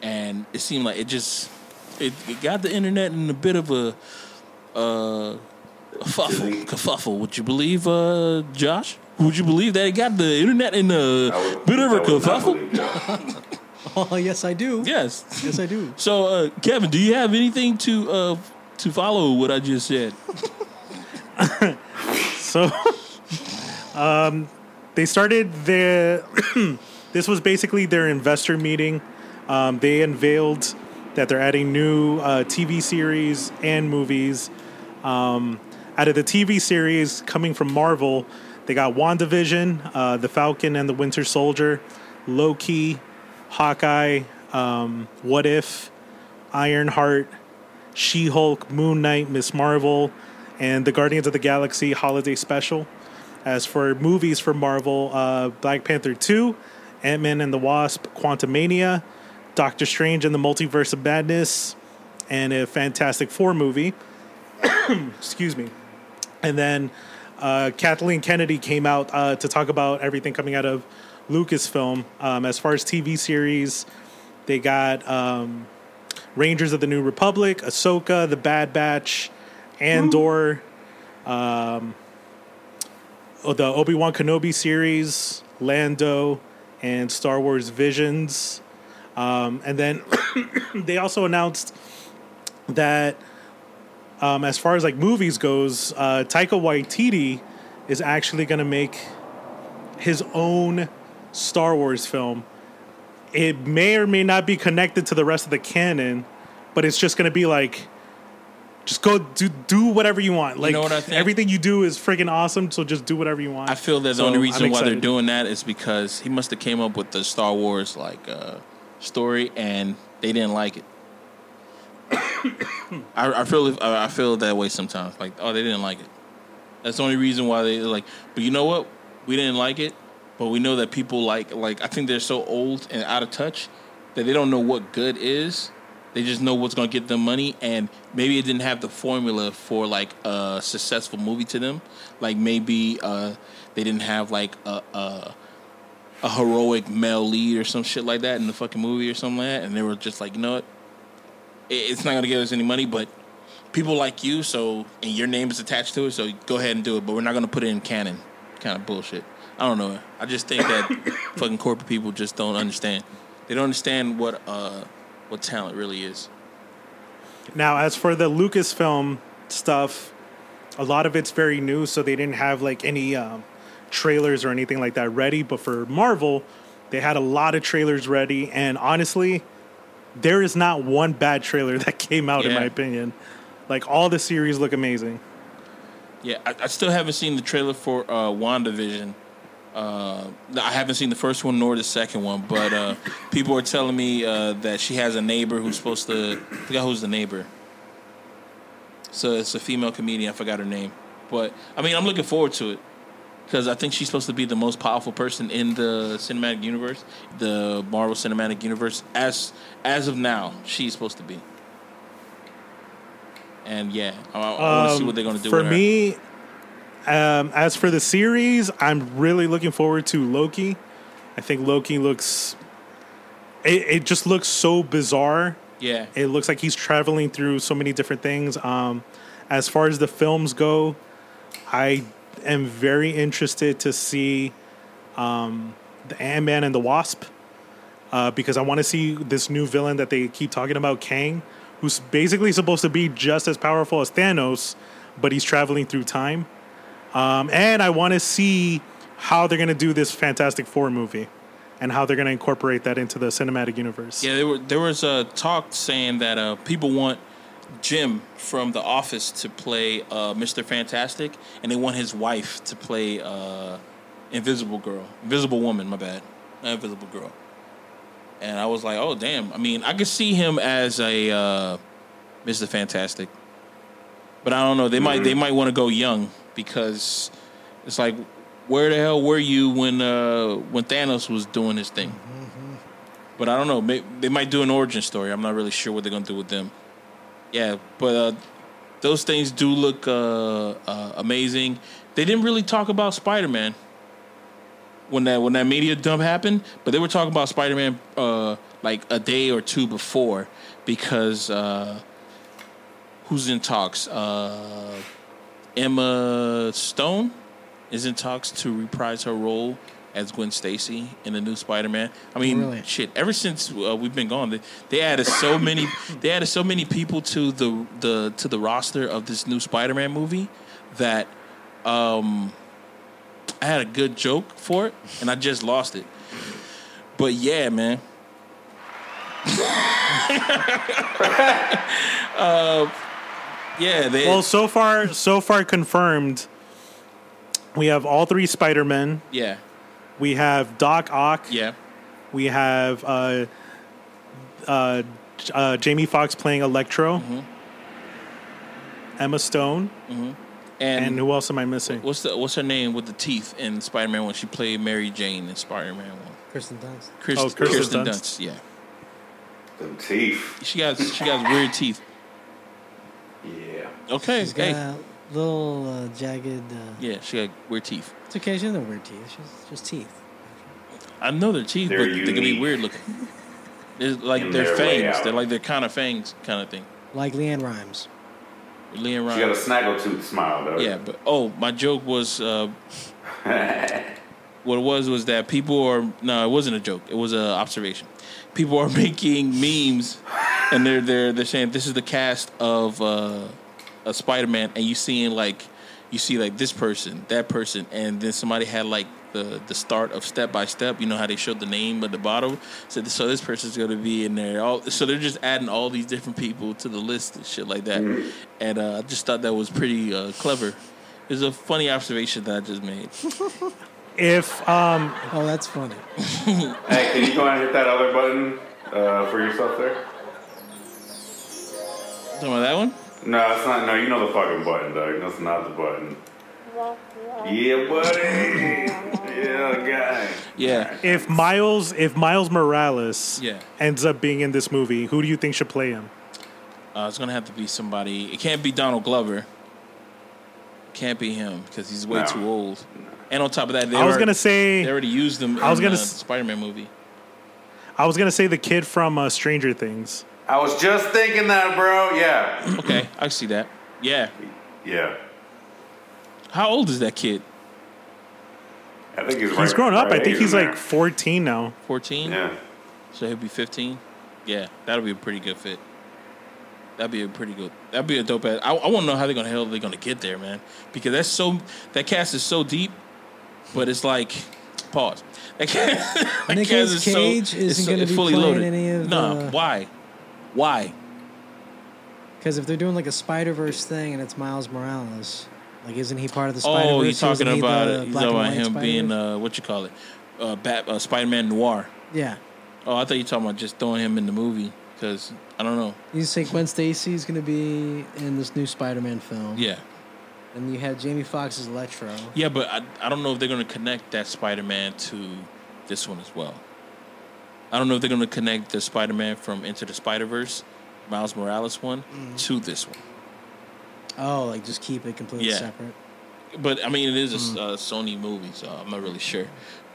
A: and it seemed like it just it, it got the internet in a bit of a uh, a fuffle, kerfuffle. Would you believe, uh, Josh? Would you believe that it got the internet in a
E: I would-
A: bit of a
E: I would
A: kerfuffle?
E: believe that.
D: Oh, yes, I do.
A: Yes.
D: Yes, I do.
A: So, uh, Kevin, do you have anything to uh, to follow what I just said?
C: So, um, they started their. this was basically their investor meeting. Um, they unveiled that they're adding new uh, TV series and movies. Um, out of the TV series coming from Marvel, they got WandaVision, uh, The Falcon and the Winter Soldier, Loki, Hawkeye, um, What If, Ironheart, She Hulk, Moon Knight, Miss Marvel, and the Guardians of the Galaxy Holiday Special. As for movies for Marvel, uh, Black Panther 2, Ant Man and the Wasp, Quantumania, Doctor Strange and the Multiverse of Madness, and a Fantastic Four movie. Excuse me. And then uh, Kathleen Kennedy came out uh, to talk about everything coming out of Lucasfilm. Um, as far as TV series, they got um, Rangers of the New Republic, Ahsoka, The Bad Batch, Andor, um, oh, the Obi Wan Kenobi series, Lando, and Star Wars Visions. Um, and then they also announced that um, as far as like movies goes, uh, Taika Waititi is actually going to make his own Star Wars film. It may or may not be connected to the rest of the canon, but it's just going to be like, just go do do whatever you want. Like
A: know what I think?
C: everything you do is freaking awesome. So just do whatever you want.
A: I feel that the
C: So,
A: only reason why they're doing that is because he must have came up with the Star Wars like uh, story and they didn't like it. I, I feel I feel that way sometimes. Like, oh, they didn't like it. That's the only reason why they like. But you know what? We didn't like it, but we know that people like like. I think they're so old and out of touch that they don't know what good is. They just know what's going to get them money, and maybe it didn't have the formula for like a successful movie to them. Like maybe uh, they didn't have like a, a a heroic male lead or some shit like that in the fucking movie or something like that, and they were just like, you know what, it's not going to give us any money, but people like you, so and your name is attached to it, so go ahead and do it. But we're not going to put it in canon. Kind of bullshit. I don't know. I just think that fucking corporate people just don't understand. They don't understand what uh what talent really is.
C: Now, as for the Lucasfilm stuff, a lot of it's very new, so they didn't have like any um, trailers or anything like that ready. But for Marvel, they had a lot of trailers ready, and honestly, there is not one bad trailer that came out, in my opinion. Like all the series look amazing.
A: Yeah, I, I still haven't seen the trailer for uh, WandaVision. Uh, I haven't seen the first one nor the second one, but uh, people are telling me uh, that she has a neighbor who's supposed to. I forgot who's the neighbor. So it's a female comedian. I forgot her name, but I mean, I'm looking forward to it because I think she's supposed to be the most powerful person in the cinematic universe, the Marvel Cinematic Universe. As as of now, she's supposed to be. And yeah, I, I want to see
C: Um,
A: what they're going to do.
C: For
A: with her.
C: me, um, as for the series, I'm really looking forward to Loki. I think Loki looks. It, it just looks so bizarre.
A: yeah,
C: It looks like he's traveling through so many different things. Um, as far as the films go, I am very interested to see um, the Ant Man and the Wasp uh, because I want to see this new villain that they keep talking about, Kang, who's basically supposed to be just as powerful as Thanos, but he's traveling through time. Um, and I want to see how they're going to do this Fantastic Four movie and how they're going to incorporate that into the cinematic universe.
A: Yeah, there were there was a talk saying that uh, people want Jim from The Office to play uh, Mr. Fantastic, and they want his wife to play uh, Invisible Girl, Invisible Woman. My bad, not Invisible Girl. And I was like, oh damn. I mean, I could see him as a uh, Mr. Fantastic, but I don't know. They might they might want to go young because it's like, where the hell were you when uh, when Thanos was doing his thing? But I don't know. They might do an origin story. I'm not really sure what they're gonna do with them. Yeah, but uh, those things do look uh, uh, amazing. They didn't really talk about Spider Man when that when that media dump happened, but they were talking about Spider Man uh, like a day or two before because uh, who's in talks? Uh, Emma Stone is in talks to reprise her role as Gwen Stacy in the new Spider-Man. I mean,
D: Really?
A: shit. Ever since uh, we've been gone, they, they added so many. they added so many people to the the to the roster of this new Spider-Man movie that um, I had a good joke for it, and I just lost it. But yeah, man. uh, yeah, they.
C: Well, so far, so far confirmed. We have all three Spider Men.
A: yeah,
C: We have Doc Ock.
A: yeah.
C: We have uh, uh, uh, Jamie Foxx playing Electro.
A: Mm-hmm.
C: Emma Stone.
A: And,
C: And who else am I missing?
A: what's the what's her name with the teeth in Spider Man when she played Mary Jane in Spider Man one?
D: Kristen Dunst.
A: Chris,
C: Oh, Kirsten
A: Kirsten,
C: Dunst.
A: Dunst. Yeah,
E: Them teeth.
A: she got she got weird teeth.
E: Yeah.
A: Okay,
D: She's got
A: hey,
D: little uh, jagged. Uh,
A: yeah, she got weird teeth.
D: It's okay. She doesn't have weird teeth. She's just teeth.
A: I know they're teeth,
E: They're
A: but they can be weird looking. They're like
E: In
A: they're fangs. They're like they're kind of fangs kind of thing.
D: Like LeAnn Rimes.
A: Leah Rimes.
E: She got
A: Ryan.
E: a snaggletooth smile though.
A: Yeah, but oh, my joke was uh, what it was was that people are no, it wasn't a joke. It was an observation. People are making memes, and they're they're they're saying this is the cast of uh, a Spider Man, and you seeing like you see like this person, that person, and then somebody had like the the start of step by step. You know how they showed the name at the bottom. So this, so this person's going to be in there. All so they're just adding all these different people to the list and shit like that. And uh, I just thought that was pretty uh, clever. It's a funny observation that I just made.
C: If um,
D: Oh, that's funny.
E: Hey, can you go ahead and hit that other button uh, for yourself there?
A: Talking about that one?
E: No, it's not. No, you know the fucking button, Doug. That's not the button. Yeah, buddy. yeah, guy.
A: Yeah.
C: if Miles if Miles Morales
A: Yeah.
C: ends up being in this movie, who do you think should play him?
A: Uh, it's gonna have to be somebody. It can't be Donald Glover. Can't be him because he's way
E: No.
A: too old. And on top of that, they
C: I was
A: already-
C: gonna say
A: they already used him.
C: I was
A: in
C: gonna
A: the
C: s-
A: Spider-Man movie.
C: I was gonna say the kid from uh, Stranger Things.
E: I was just thinking that, bro. Yeah.
A: Okay, I see that. Yeah.
E: Yeah.
A: How old is that kid?
E: I think he's right.
C: He's grown up. I think he's like
E: there.
C: 14 now.
A: Fourteen.
E: Yeah.
A: So he'll be fifteen. Yeah, that'll be a pretty good fit. That'd be a pretty good. That'd be a dope. Ass, I, I want to know how they're gonna hell they're gonna get there, man. Because that's so that cast is so deep, but it's like pause. That cast, that
D: Nicolas
A: cast is
D: Cage
A: so,
D: isn't
A: it's so-
D: gonna be
A: fully
D: playing
A: loaded.
D: any of
A: no,
D: the- uh,
A: why? Why?
D: Because if they're doing like a Spider Verse thing and it's Miles Morales, like isn't he part of the Spider Verse?
A: Oh, you're talking about it. He's talking about him being uh, what you call it, uh, Bat, uh, Spider-Man Noir.
D: yeah.
A: Oh, I thought you were talking about just throwing him in the movie because I don't know.
D: You say Gwen Stacy is gonna be in this new Spider-Man film.
A: Yeah,
D: And you had Jamie Foxx's Electro.
A: yeah, but I, I don't know if they're gonna connect that Spider-Man to this one as well. I don't know if they're gonna connect the Spider-Man from Into the Spider-Verse, Miles Morales one, to this one.
D: Oh, like just keep it completely
A: Yeah.
D: separate.
A: But I mean, it is a s- uh, Sony movie, so I'm not really sure.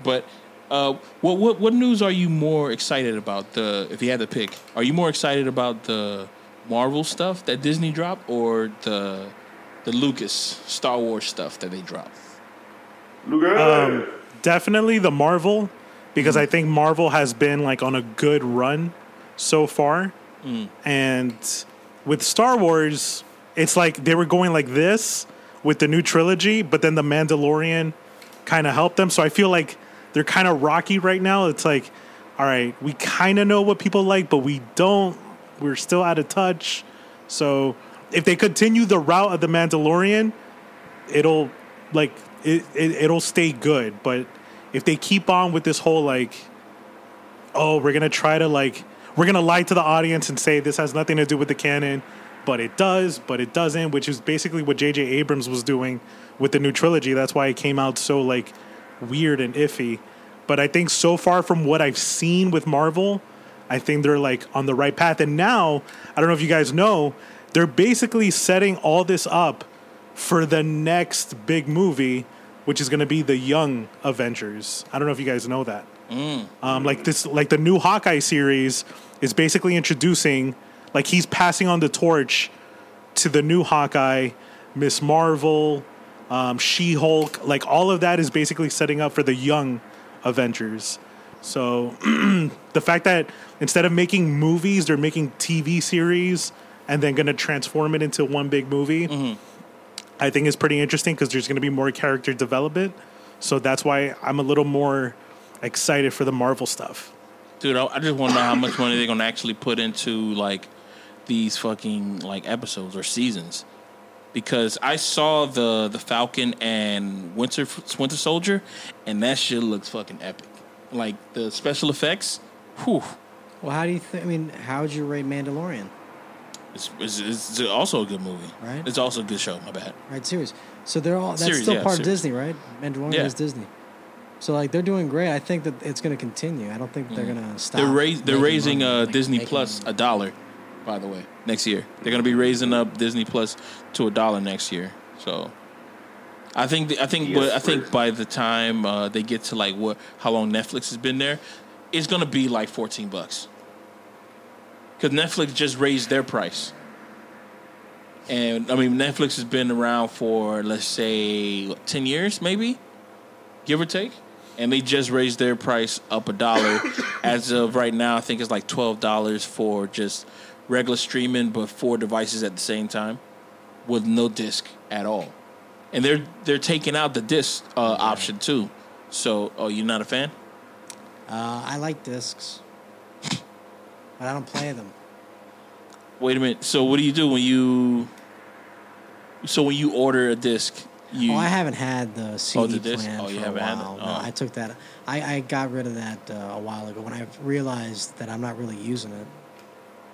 A: But uh, what what what news are you more excited about? The if you had to pick, are you more excited about the Marvel stuff that Disney dropped, or the the Lucas Star Wars stuff that they dropped?
E: Look
C: Um, definitely the Marvel because mm. I think Marvel has been like on a good run so far. Mm. And with Star Wars, it's like they were going like this with the new trilogy, but then the Mandalorian kind of helped them. So I feel like they're kind of rocky right now. It's like, all right, we kind of know what people like, but we don't. We're still out of touch. So if they continue the route of the Mandalorian, it'll like it, it it'll stay good but if they keep on with this whole like oh we're gonna try to like we're gonna lie to the audience and say this has nothing to do with the canon but it does but it doesn't which is basically what jj abrams was doing with the new trilogy. That's why it came out so like weird and iffy. But i think so far from what i've seen with marvel i think they're like on the right path. And now i don't know if you guys know they're basically setting all this up for the next big movie, which is going to be the Young Avengers. I don't know if you guys know that. Um, like this, like the new Hawkeye series is basically introducing, like he's passing on the torch to the new Hawkeye, Miss Marvel, um, She Hulk. Like all of that is basically setting up for the Young Avengers. So the fact that instead of making movies, they're making TV series and then going to transform it into one big movie. I think is pretty interesting because there's going to be more character development. So that's why I'm a little more excited for the Marvel stuff.
A: Dude, I, I just want to know how much money they're gonna actually put into like these fucking like episodes or seasons. Because I saw the the Falcon and Winter Winter Soldier, and that shit looks fucking epic. Like the special effects, whew,
D: Well, how do you think? I mean, how would you rate Mandalorian?
A: It's, it's, it's also a good movie.
D: Right.
A: It's also a good show. My bad.
D: Right, series. So they're all that's
A: Series,
D: still
A: yeah,
D: part
A: series.
D: of Disney, right? Mandalorian
A: Yeah.
D: is Disney. So like they're doing great. I think that it's going to continue. I don't think they're going to stop.
A: They're rais- they're raising
D: money,
A: uh,
D: like,
A: Disney
D: making
A: Plus
D: money.
A: a dollar, by the way, next year. They're gonna be raising up Disney Plus to a dollar next year. So, I think the, I think
E: Yes,
A: what, I think by the time uh, they get to like what how long Netflix has been there, it's gonna be like fourteen bucks. Because Netflix just raised their price. And I mean, Netflix has been around for let's say what, ten years, maybe, give or take. And they just raised their price up a dollar. As of right now, I think it's like twelve dollars for just regular streaming, but four devices at the same time, with no disc at all. And they're they're taking out the disc uh, option too. So, oh, you're not a fan?
D: Uh, I like discs, I don't play them.
A: Wait a minute. So, what do you do when you? So when you order a disc, you
D: oh, I haven't had the CD
A: the disc?
D: plan
A: Oh,
D: for
A: you
D: a while. No,
A: Oh.
D: I took that. I, I got rid of that uh, a while ago when I realized that I'm not really using it.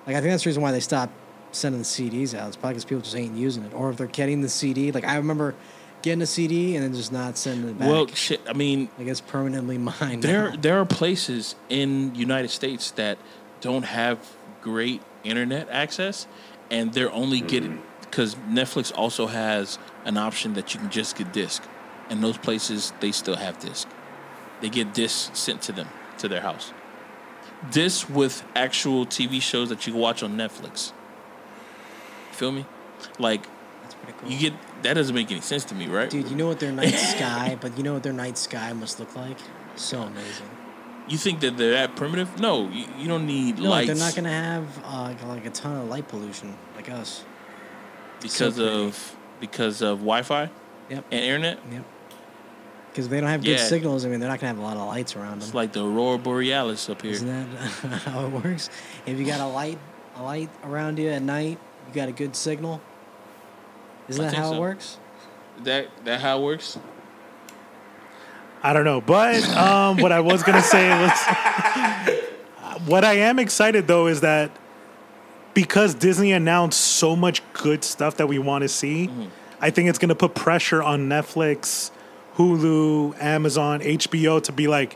D: Like I think that's the reason why they stopped sending the CDs out. It's probably because people just ain't using it, or if they're getting the CD. Like I remember getting a CD and then just not sending it back.
A: well, shit. I mean,
D: like guess permanently mine.
A: there
D: now.
A: there are places in United States that don't have great internet access, and they're only mm-hmm. getting because Netflix also has an option that you can just get disc, and those places they still have disc. They get disc sent to them to their house. Disc with actual TV shows that you can watch on Netflix. Feel me? Like
D: That's pretty cool.
A: you get that doesn't make any sense to me, right?
D: Dude, you know what their night sky, but you know what their night sky must look like? So amazing.
A: You think that they're that primitive? No, you, you don't need
D: No,
A: lights.
D: they're not gonna have uh, like a ton of light pollution like us.
A: because
D: pretty.
A: of because of Wi-Fi
D: Yep.
A: and internet.
D: Yep. Because they don't have good
A: Yeah.
D: signals. I mean, they're not gonna have a lot of lights around them.
A: It's like the aurora borealis up here.
D: Isn't that how it works? If you got a light, a light around you at night, you got a good signal. Isn't
A: I
D: that how it works?
A: That that how it works?
C: I don't know, but um, what I was gonna say was, what I am excited though is that because Disney announced so much good stuff that we want to see,
A: Mm-hmm.
C: I think it's gonna put pressure on Netflix, Hulu, Amazon, HBO to be like,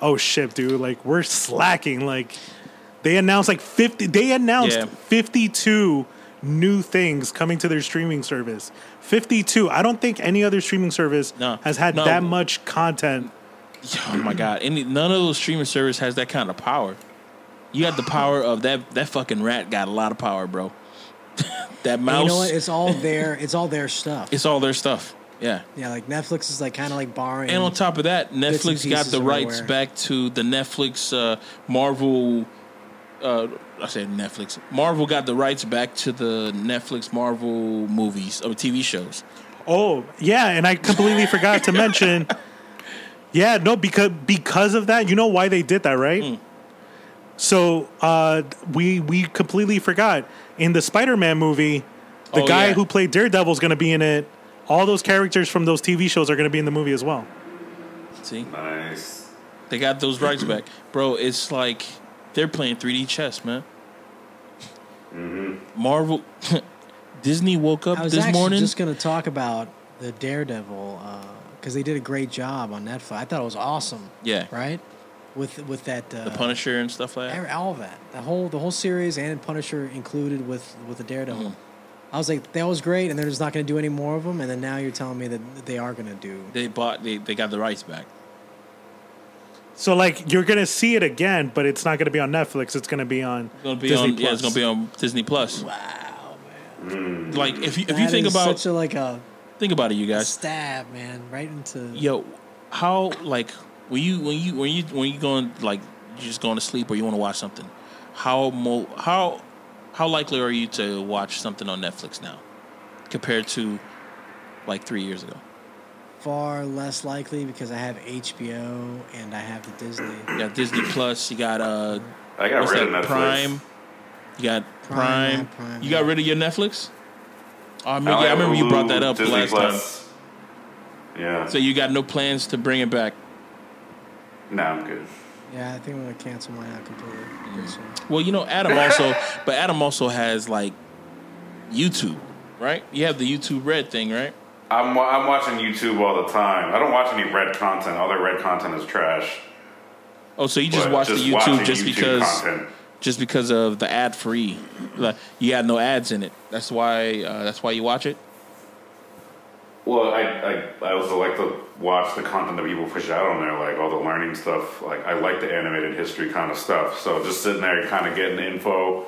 C: oh shit, dude, like we're slacking. Like they announced like fifty, they announced
A: Yeah.
C: fifty-two new things coming to their streaming service. Fifty-two. I don't think any other streaming service
A: No.
C: has had
A: No.
C: that much content.
A: Oh my god! Any none of those streaming service has that kind of power. You got the power of that. That fucking rat got a lot of power, bro. that mouse.
D: you know what? It's all their. It's all their stuff.
A: it's all their stuff. Yeah.
D: yeah, like Netflix is like kind of like borrowing.
A: And on top of that, Netflix got the rights
D: everywhere.
A: back to the Netflix uh, Marvel. Uh, I said Netflix. Marvel got the rights back to the Netflix Marvel movies or TV shows.
C: Oh, yeah, and I completely forgot to mention. Yeah, no, because because of that, you know why they did that, right?
A: Hmm.
C: So uh, we we completely forgot in the Spider-Man movie, the
A: Oh,
C: guy
A: yeah.
C: who played Daredevil is going to be in it. All those characters from those TV shows are going to be in the movie as well.
A: See,
E: Nice.
A: they got those rights back, bro. It's like they're playing 3D chess, man. Marvel, Disney woke up
D: I was
A: this
D: actually
A: morning.
D: just going to talk about the Daredevil because they did a great job on Netflix. I thought it was awesome.
A: Yeah.
D: Right. With with that uh,
A: the Punisher and stuff like that.
D: every- all of that, the whole the whole series and Punisher included with with the Daredevil.
A: Mm-hmm.
D: I was like, that was great, and they're just not going to do any more of them. And then now you're telling me that they are going to do.
A: They bought. They, they got the rights back.
C: So like you're going to see it again, but it's not going to be on Netflix. It's going to be on
A: It's gonna be
C: Disney
A: on. Yeah, it's
C: Plus.
A: gonna be on Disney Plus.
D: Wow, man!
A: Like if you if you think
D: is
A: about
D: such a like a
A: think about it, you guys.
D: stab, man, right into.
A: Yo, how like when you when you when you when you going like you just going to sleep or you want to watch something, how mo how how likely are you to watch something on Netflix now compared to like three years ago?
D: Far less likely because I have HBO and I have the Disney.
A: You got Disney Plus, you got uh
E: I got
A: what's
E: rid
A: that
E: of Netflix.
A: Prime, you got
D: Prime,
A: Prime.
D: yeah, Prime,
A: you
D: yeah.
A: got rid of your Netflix. Oh,
E: I
A: Mickey, I,
E: have
A: remember you brought that up
E: Disney
A: last time.
E: Yeah.
A: So you got no plans to bring it back.
E: no, I'm good.
D: Yeah, I think I'm gonna cancel mine out completely. pretty soon.
A: Well, you know, Adam also, but Adam also has like YouTube, right? You have the YouTube Red thing, right?
E: I'm I'm watching YouTube all the time. I don't watch any red content. All their red content is trash.
A: Oh, so you just
E: But
A: watch the YouTube just
E: YouTube
A: because,
E: content.
A: just because of the ad free, like you had no ads in it. That's why. Uh, that's why you watch it.
E: Well, I, I I also like to watch the content that people push out on there, like all the learning stuff. Like I like the animated history kind of stuff. So just sitting there, kind of getting info,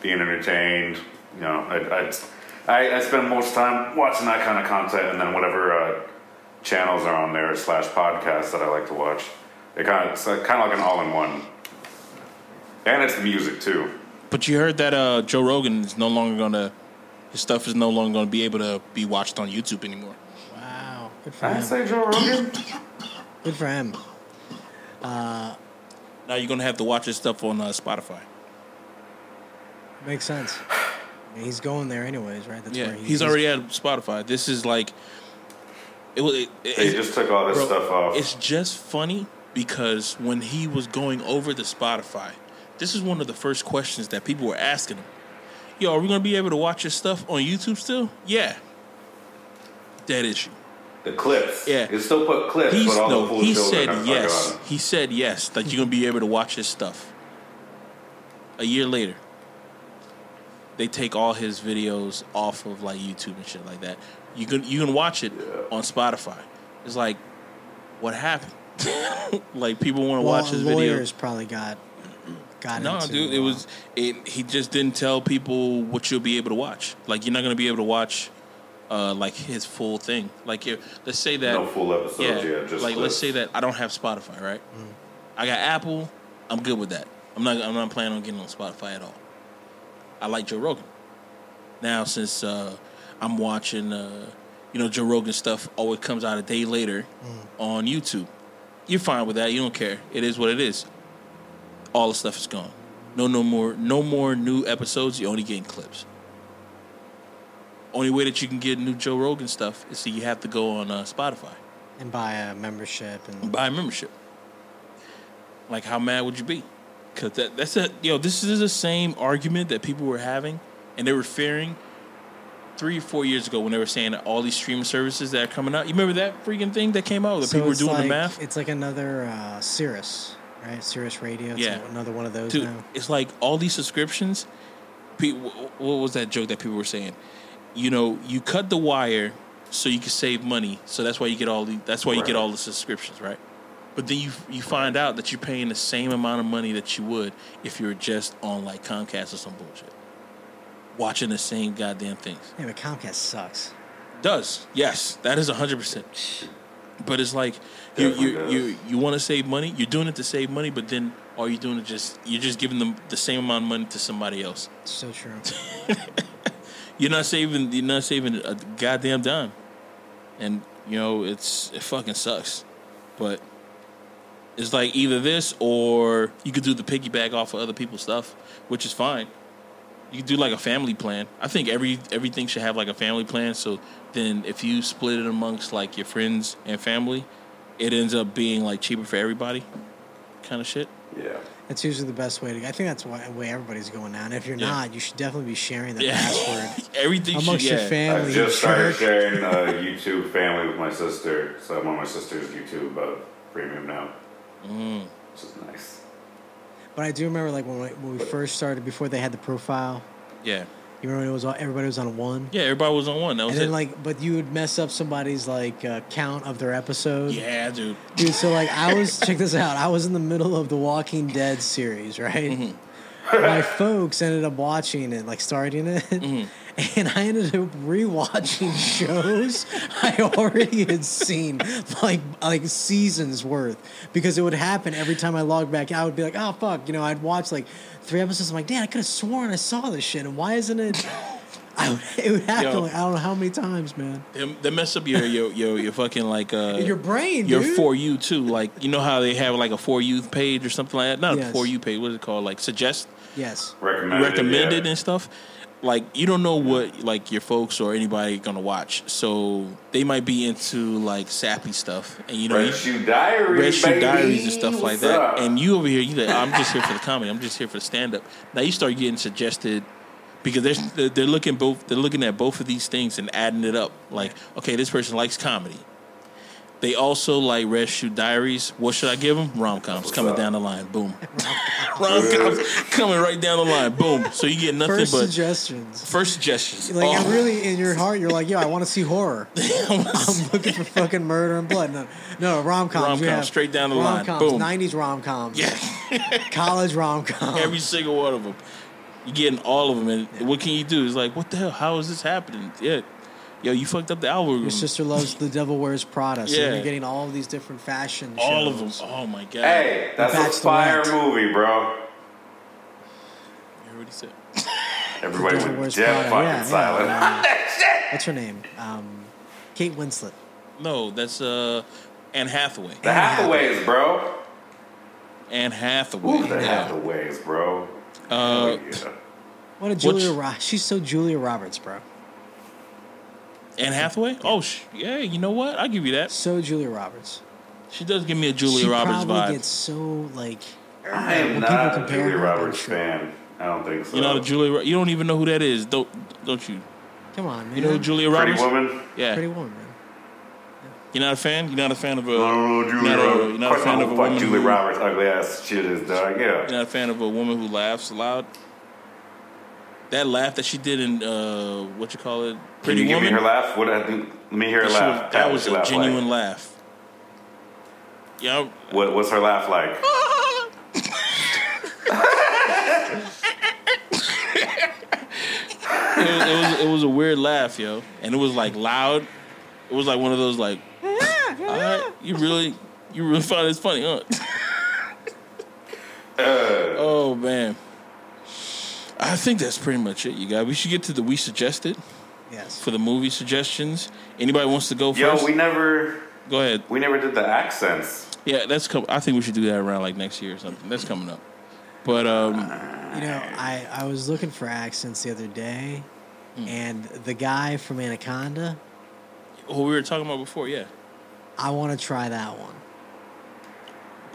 E: being entertained. You know, I, I I, I spend most time watching that kind of content, and then whatever uh, channels are on there slash podcasts that I like to watch. It kind of it's kind of like an all in one, and it's the music too.
A: But you heard that uh, Joe Rogan is no longer gonna his stuff is no longer gonna be able to be watched on YouTube anymore.
D: Wow. Good for
E: I
D: him.
E: say Joe Rogan.
D: Good for him.
A: Now you're gonna have to watch his stuff on uh, Spotify.
D: Makes sense. I he's going there anyways, right? That's
A: Yeah,
D: where he-
A: he's already at Spotify. This is like it was. It, it,
E: They just took all this
A: Bro,
E: stuff off.
A: It's just funny because when he was going over the Spotify, this is one of the first questions that people were asking him. Yo, are we gonna be able to watch your stuff on YouTube still? Yeah. Dead issue.
E: The clips.
A: Yeah.
E: You still put clips,
A: He's,
E: all
A: no,
E: the
A: he said yes. He said yes that you're gonna be able to watch his stuff. A year later, they take all his videos off of like YouTube and shit like that. You can you can watch it
E: Yeah.
A: on Spotify. It's like, what happened? like people want to
D: well,
A: watch his
D: lawyers
A: videos.
D: probably got got
A: No,
D: into,
A: dude, it was it. He just didn't tell people what you'll be able to watch. Like you're not gonna be able to watch, uh, like his full thing. Like if, let's say that
E: No full episodes
A: yeah,
E: yet. Just
A: like let's say that I don't have Spotify, right?
D: Mm.
A: I got Apple. I'm good with that. I'm not. I'm not planning on getting on Spotify at all. I like Joe Rogan. Now since uh, I'm watching, uh, you know, Joe Rogan stuff always comes out a day later
D: Mm.
A: on YouTube. You're fine with that. You don't care. It is what it is. All the stuff is gone. No, no more. No more new episodes. You're only getting clips. Only way that you can get new Joe Rogan stuff is so you have to go on uh, Spotify
D: and buy a membership and
A: buy a membership. Like, how mad would you be? Because that, that's a yo. This is the same argument that people were having, and they were fearing three or four years ago when they were saying that all these streaming services that are coming out. You remember that freaking thing that came out that
D: So
A: people were doing
D: like,
A: the math?
D: It's like another uh, Sirius, right? Sirius Radio. It's
A: Yeah.
D: another one of those
A: Dude,
D: now.
A: it's like all these subscriptions. Pe- wh- what was that joke that people were saying? You know, you cut the wire so you can save money. So that's why you get all the. That's why you get all the subscriptions, right? But then you you find out that you're paying the same amount of money that you would if you were just on like Comcast or some bullshit, watching the same goddamn things.
D: Yeah, but Comcast sucks.
A: Does yes, that is hundred percent. But it's like you you you you want to save money. You're doing it to save money, but then all you're doing is just you're just giving them the same amount of money to somebody else.
D: So true.
A: You're not saving. You're not saving a goddamn dime, and you know it's it fucking sucks. But it's like either this or you could do the piggyback off of other people's stuff, which is fine. You could do like a family plan. I think every everything should have like a family plan. So then, if you split it amongst like your friends and family, it ends up being like cheaper for everybody, kind of shit.
E: Yeah.
D: That's usually the best way to. Go. I think that's why, the way everybody's going now. And if you're
A: Yeah.
D: not, you should definitely be sharing that
A: Yeah,
D: password
A: everything
D: amongst
A: should,
D: your
A: yeah.
D: family.
E: I just started
D: jerk.
E: sharing uh, YouTube family with my sister, so I'm on my sister's YouTube uh, premium now,
A: Mm.
E: which is nice.
D: But I do remember, like when we, when we first started, before they had the profile.
A: Yeah,
D: You remember when it was all, everybody was on one.
A: yeah. Everybody was on one. That was
D: And then
A: it.
D: like, but you would mess up somebody's like uh, count of their episode.
A: yeah, dude.
D: Dude, so like I was check this out. I was in the middle of the Walking Dead series, right?
A: Mm-hmm.
D: My folks ended up watching it, like starting it,
A: Mm-hmm.
D: and I ended up rewatching shows I already had seen, like like seasons worth, because it would happen every time I logged back. I would be like, oh fuck, you know, I'd watch like three episodes. I'm like, damn, I could have sworn I saw this shit, and why isn't it? I would, it would happen
A: Yo.
D: like I don't know how many times, man.
A: They, they mess up your your your, your fucking like uh
D: Your brain,
A: your
D: dude.
A: for you too. Like you know how they have like a for you page or something like that. Not
D: Yes.
A: a for you page. What is it called? Like suggest
D: Yes.
E: Recommended.
A: recommended
E: yeah.
A: and stuff. Like you don't know what like your folks or anybody gonna watch, so they might be into like sappy stuff, and you know
E: Red Shoe Diaries,
A: Red Shoe. Diaries and stuff like
E: What's
A: that.
E: up?
A: And you over here, you like, I'm just here for the comedy. I'm just here for the stand up. Now you start getting suggested because they're they're- they're looking both they're looking at both of these things and adding it up. Like, okay, this person likes comedy. They also like Red Shoe Diaries. What should I give them? Rom coms coming
E: up?
A: down the line. Boom. Rom coms coming right down the line. Boom. So you get nothing
D: First
A: but
D: suggestions.
A: first suggestions.
D: Like,
A: Oh.
D: really, in your heart, you're like, yo, I want to see horror. I'm looking for fucking murder and blood. No, no rom coms.
A: Rom-com, straight down the line.
D: Rom coms,
A: Boom.
D: 90s rom coms,
A: yeah,
D: college rom coms.
A: every single one of them. You're getting all of them, and what can you do? It's like, what the hell? How is this happening? Yeah, yo, you fucked up the algorithm.
D: Your sister loves The Devil Wears Prada, so
A: Yeah.
D: you're getting all of these different fashion
A: all of them. Oh my god!
E: Hey, that's
D: Bachelorette.
E: a fire movie, bro.
A: You already said.
E: Everybody
D: Devil
E: went
D: Wears
E: dead
D: Prada,
E: fucking
D: yeah,
E: silent.
D: yeah, What's her name? Um, Kate Winslet.
A: No, that's uh, Anne Hathaway.
E: the Hathaways, bro.
A: Anne Hathaway.
E: The
A: yeah.
E: Hathaways, bro.
A: Uh,
E: yeah.
D: What a Julia
A: Which-
D: Ro- She's so Julia Roberts, bro.
A: Anne Hathaway. Oh, sh- yeah. You know what? I'll give you that.
D: So Julia Roberts.
A: She does give me a Julia
D: she
A: Roberts
D: probably
A: vibe.
D: gets so like.
E: I am
D: when
E: not
D: people
E: a
D: compare
E: Julia
D: her, I'm
E: Roberts
D: sure.
E: fan. I don't think so.
A: you know the Julia. You don't even know who that is, don't don't you?
D: Come on, man.
A: You know who Julia
E: Pretty
A: Roberts?
E: Woman.
A: Yeah.
D: Pretty woman, man.
A: You're not a fan. You're not a fan of a.
E: I don't Julia
A: You're not a- you're not a fan of a woman
E: Julia
A: who-
E: Roberts, ugly ass shit is dog. Yeah.
A: You're not a fan of a woman who laughs loud. That laugh that she did in uh, what you call it,
E: Can
A: Pretty
E: you give
A: Woman.
E: me her laugh? What? I think- Let me hear her
A: That,
E: laugh.
A: was, that was a
E: laugh
A: genuine
E: Like.
A: laugh. Yeah,
E: What, what's her laugh like?
A: it was, it was it was a weird laugh, yo, and it was like loud. It was like one of those like, right, you really you really find this funny, huh? oh man, I think that's pretty much it, you guys. We should get to the we suggested
D: Yes.
A: for the movie suggestions. Anybody wants to go
E: Yo,
A: first?
E: we never,
A: go ahead.
E: we never did the accents.
A: Yeah, that's com- I think we should do that around like next year or something. That's coming up. But um,
D: You know, I, I was looking for accents the other day,
A: Hmm.
D: and the guy from Anaconda,
A: what we were talking about before, yeah.
D: I want to try that one.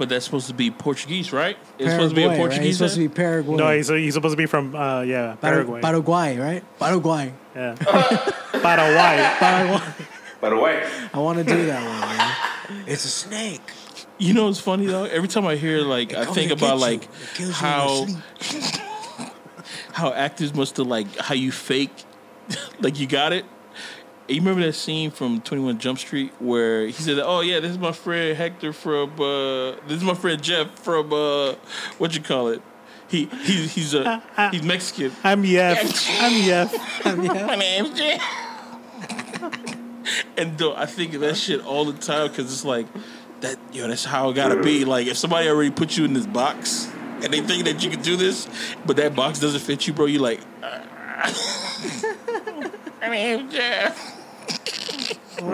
A: But that's supposed to be Portuguese, right? It's supposed to be a
D: Paraguay, right?
A: Portuguese.
D: He's supposed to be Paraguay.
C: No, he's, he's supposed to be from uh, yeah
D: Par-
C: Paraguay.
D: Paraguay, right? Paraguay.
C: yeah, Paraguay.
D: Paraguay.
E: By the way,
D: I want to do that one, man. It's a snake.
A: You know what's funny though? Every time I hear like,
D: It
A: I think about
D: you.
A: like
D: It kills you in your
A: how how actors must have like how you fake, like you got it. You remember that scene from Twenty One Jump Street where he said, "Oh yeah, this is my friend Hector from uh, this is my friend Jeff from uh, what you call it." He he he's a he's Mexican.
C: I'm Yef. I'm Jeff.
A: My name's Jeff. and though I think of that shit all the time because it's like that. Yo, that's how it gotta be. Like if somebody already put you in this box and they think that you can do this, but that box doesn't fit you, bro. You like. My name's Jeff.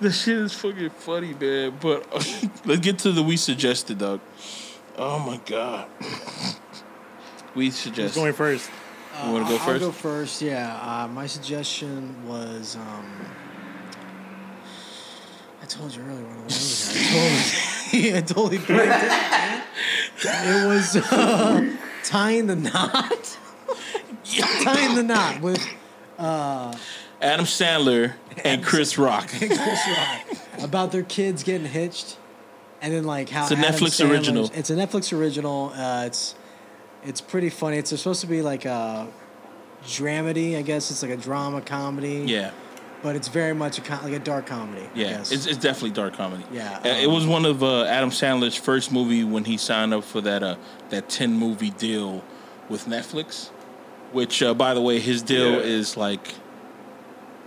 A: the shit is fucking funny, man. But let's get to the we suggested, dog. Oh my god. We
C: Who's
A: suggest.
C: going first?
A: You want to go
D: I'll
A: first?
D: go first. Yeah. Uh, my suggestion was. Um, I told you earlier when I was I totally, I totally blanked it. It was uh, tying the knot. tying the knot with
A: Adam Sandler and Chris Rock.
D: Chris Rock about their kids getting hitched, and then like how
A: It's a
D: Adam
A: Netflix
D: Sandler's-
A: original.
D: It's a Netflix original. Uh, it's it's pretty funny. It's supposed to be like a dramedy, I guess. It's like a drama comedy.
A: Yeah,
D: but it's very much a com- like a dark comedy. I
A: yeah. It's, it's definitely dark comedy.
D: Yeah,
A: Uh, it
D: um,
A: was one of uh, Adam Sandler's first movie when he signed up for that uh, that ten movie deal with Netflix. Which, uh, by the way, his deal
E: Yeah.
A: is like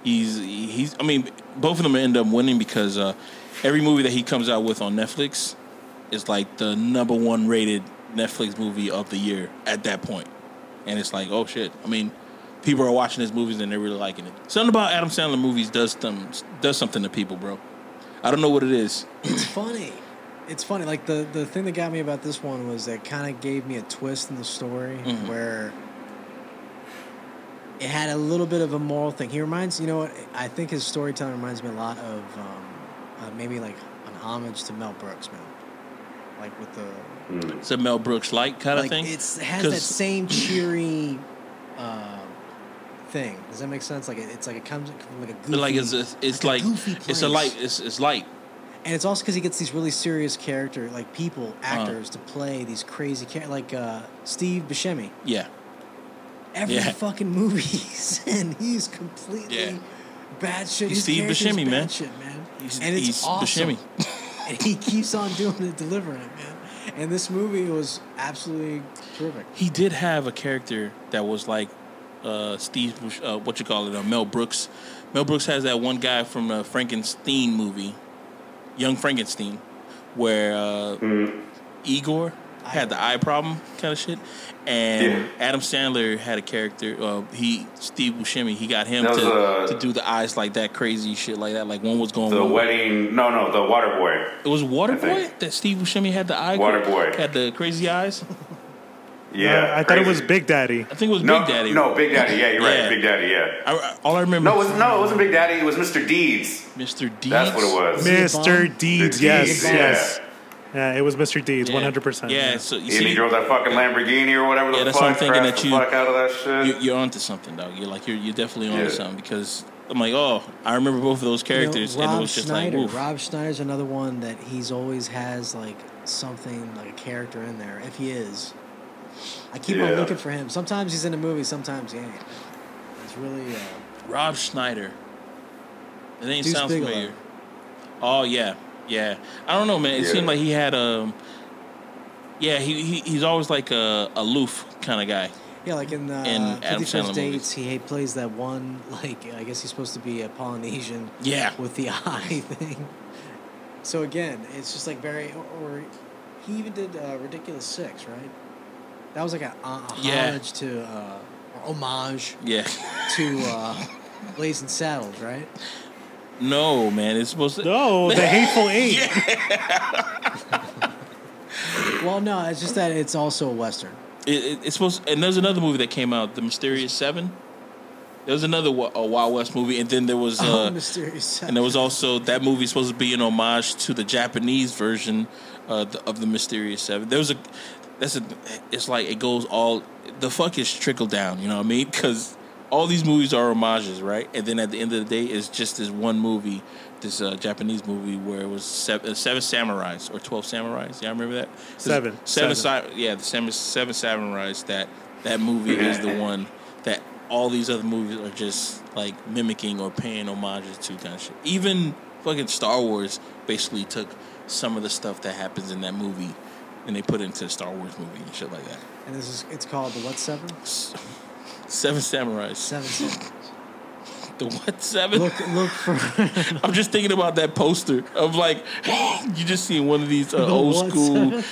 A: he's he's. I mean, both of them end up winning because uh, every movie that he comes out with on Netflix is like the number one rated Netflix movie of the year at that point. And it's like, oh shit. I mean, people are watching his movies and they're really liking it. Something about Adam Sandler movies does them does something to people, bro. I don't know what it is.
D: it's funny. It's funny. Like the the thing that got me about this one was that kind of gave me a twist in the story
A: Mhm.
D: where it had a little bit of a moral thing. He reminds you know what I think his storytelling reminds me a lot of um, uh, maybe like an homage to Mel Brooks, man. Like with the
A: It's a Mel Brooks like kind of thing.
D: it's it has that
A: 'Cause-
D: same cheery uh, thing. Does that make sense? Like it, it's like it comes from like a goofy,
A: like it's it's, it's
D: like
A: like,
D: a goofy
A: it's a light. It's it's light.
D: and it's also because he gets these really serious character like people
A: Uh-huh.
D: actors to play these crazy char- like uh, Steve Buscemi.
A: Yeah,
D: Every
A: Yeah.
D: fucking movie he's in, he's completely
A: Yeah.
D: bad shit.
A: He's
D: His
A: Steve
D: character's
A: Buscemi,
D: bad
A: man.
D: Shit, man.
A: he's
D: and it's
A: he's
D: awesome.
A: Buscemi.
D: and he keeps on doing it, delivering it, man. And this movie was absolutely terrific.
A: He did have a character that was like uh, Steve, uh, what you call it, uh, Mel Brooks. Mel Brooks has that one guy from the Frankenstein movie, Young Frankenstein, where uh, Igor had the eye problem kind of shit, and
E: Yeah.
A: Adam Sandler had a character. Uh, he Steve Buscemi, he got him to
E: uh,
A: to do the eyes like that, crazy shit like that. Like one was going.
E: The
A: one-
E: wedding. No, no, the water boy.
A: It was
E: I
A: Waterboy
E: think.
A: that Steve Buscemi had the eye.
E: Waterboy.
A: had the crazy eyes.
E: Yeah.
C: I thought it was. Big Daddy.
A: I think it was
E: No,
A: Big Daddy.
E: No, Big Daddy. Yeah, you're
A: Yeah.
E: right. Big Daddy. Yeah.
A: I, I- all I remember.
E: No, it was no, it wasn't Big Daddy. It was Mr. Deeds.
A: Mr. Deeds.
E: That's what it was.
C: Mr.
D: bum?
C: Deeds,
E: The
C: yes,
E: Deeds,
C: yes.
E: Yeah.
C: Yeah, it was Mr. Deeds, one hundred percent.
A: Yeah, so you see,
E: he drove that fucking Lamborghini or whatever
A: Yeah,
E: the
A: that's what I'm thinking that you-
E: fuck out of that shit.
A: you're, you're onto something, dog. You're like you're you're definitely onto
E: Yeah.
A: something because I'm like, oh, I remember both of those
D: You know,
A: characters,
D: Rob
A: and it was just
D: Schneider.
A: like, oof.
D: Rob Schneider's another one that he's always has like something like a character in there. If he is, I keep on looking for him. Sometimes he's in a movie, sometimes he ain't. It's really uh,
A: Rob Schneider. The name
D: Deuce
A: sounds
D: Bigelow.
A: familiar. Oh yeah, yeah. I don't know, man. It
E: Yeah.
A: seemed like he had a. Yeah, he, he he's always like a aloof kind of guy.
D: yeah, like in, uh,
A: In Adam
D: Fifty First
A: Sandler
D: Dates, he plays that one like I guess he's supposed to be a Polynesian
A: Yeah,
D: with the eye thing. So again, it's just like very, or, or he even did uh, Ridiculous Six, right? That was like a, a
A: Yeah.
D: homage to, uh, or homage
A: yeah.
D: to uh, Blazing Saddles, right?
A: No, man. It's supposed to.
C: No, the Hateful Eight.
D: Well, no, it's just that it's also a western.
A: It, it, it's supposed, and there's another movie that came out, The Mysterious Seven. There was another a Wild West movie, and then there was,
D: oh,
A: uh,
D: mysterious.
A: and there was also that movie supposed to be an homage to the Japanese version uh, the, of the Mysterious Seven. There was a, that's a, it's like it goes all the fuck is trickle down. You know what I mean? Because all these movies are homages, right? And then at the end of the day, it's just this one movie, this uh, Japanese movie where it was seven, uh, seven samurais or twelve samurais. Yeah, I remember that.
C: Seven.
A: Seven.
C: Seven.
A: Si- yeah, the seven, seven samurais. That that movie is the one that all these other movies are just like mimicking or paying homages to kind of shit. Even fucking Star Wars basically took some of the stuff that happens in that movie and they put it into the Star Wars movie and shit like that.
D: and this is it's called the what seven?
A: Seven Samurais.
D: Seven. seven.
A: The what seven?
D: look, look for
A: I'm just thinking about that poster of like you just seeing one of these uh,
D: The
A: old school,
D: seven?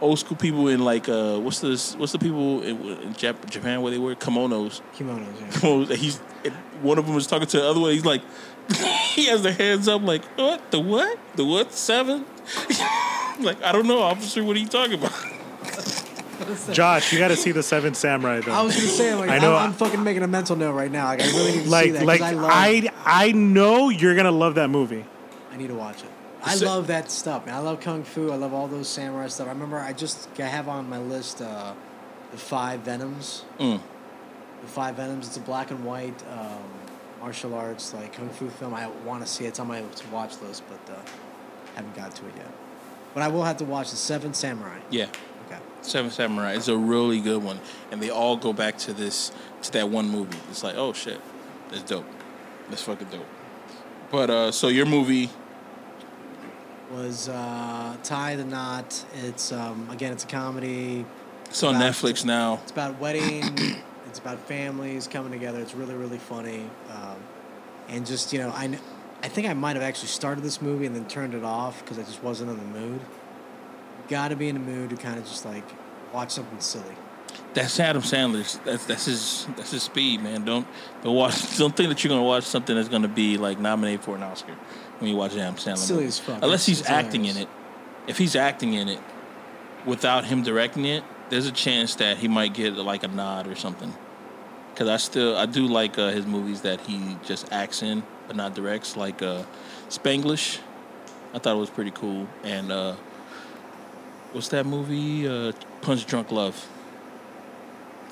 A: old school people in like uh what's this? What's the people in, in Jap- Japan where they wear kimonos?
D: kimonos. Yeah.
A: Kimonos. He's one of them is talking to the other one. He's like, he has the hands up like what? The what? The what seven? like I don't know, officer. What are you talking about?
C: Josh, you got to see the Seven Samurai though.
D: I was gonna say like
C: I
D: I
C: know-
D: am I'm fucking making a mental note right now. Like I really need to see
C: like, like
D: I love.
C: I, I know you're gonna love that movie.
D: I need to watch it. I
A: So-
D: love that stuff, man. I love kung fu. I love all those samurai stuff. I remember I just I have on my list uh, the five venoms.
A: Mm.
D: The five venoms. It's a black and white um, martial arts like kung fu film. I want to see it. It's on my to watch list, but uh, haven't got to it yet. But I will have to watch the Seven Samurai.
A: Yeah. Seven Samurai is a really good one, and they all go back to this to that one movie. It's like, oh shit, that's dope. That's fucking dope. But uh, so your movie,
D: Was uh, Tie the Knot. It's um, again, it's a comedy.
A: it's on
D: About-
A: Netflix now.
D: It's about wedding. it's about families coming together. It's really really funny, um, and just you know I, I think I might have actually started this movie and then turned it off because I just wasn't in the mood. Got to be in the mood to kind of just like watch something silly.
A: That's Adam Sandler's. That's that's his that's his speed, man. Don't don't watch. Don't think that you're gonna watch something that's gonna be like nominated for an Oscar when you watch Adam Sandler.
D: Silly as fuck.
A: Unless he's
D: It's
A: acting in it. If he's acting in it without him directing it, there's a chance that he might get like a nod or something. Because I still I do like uh, his movies that he just acts in but not directs, like uh, Spanglish. I thought it was pretty cool. And uh, what's that movie? Uh, Punch Drunk Love.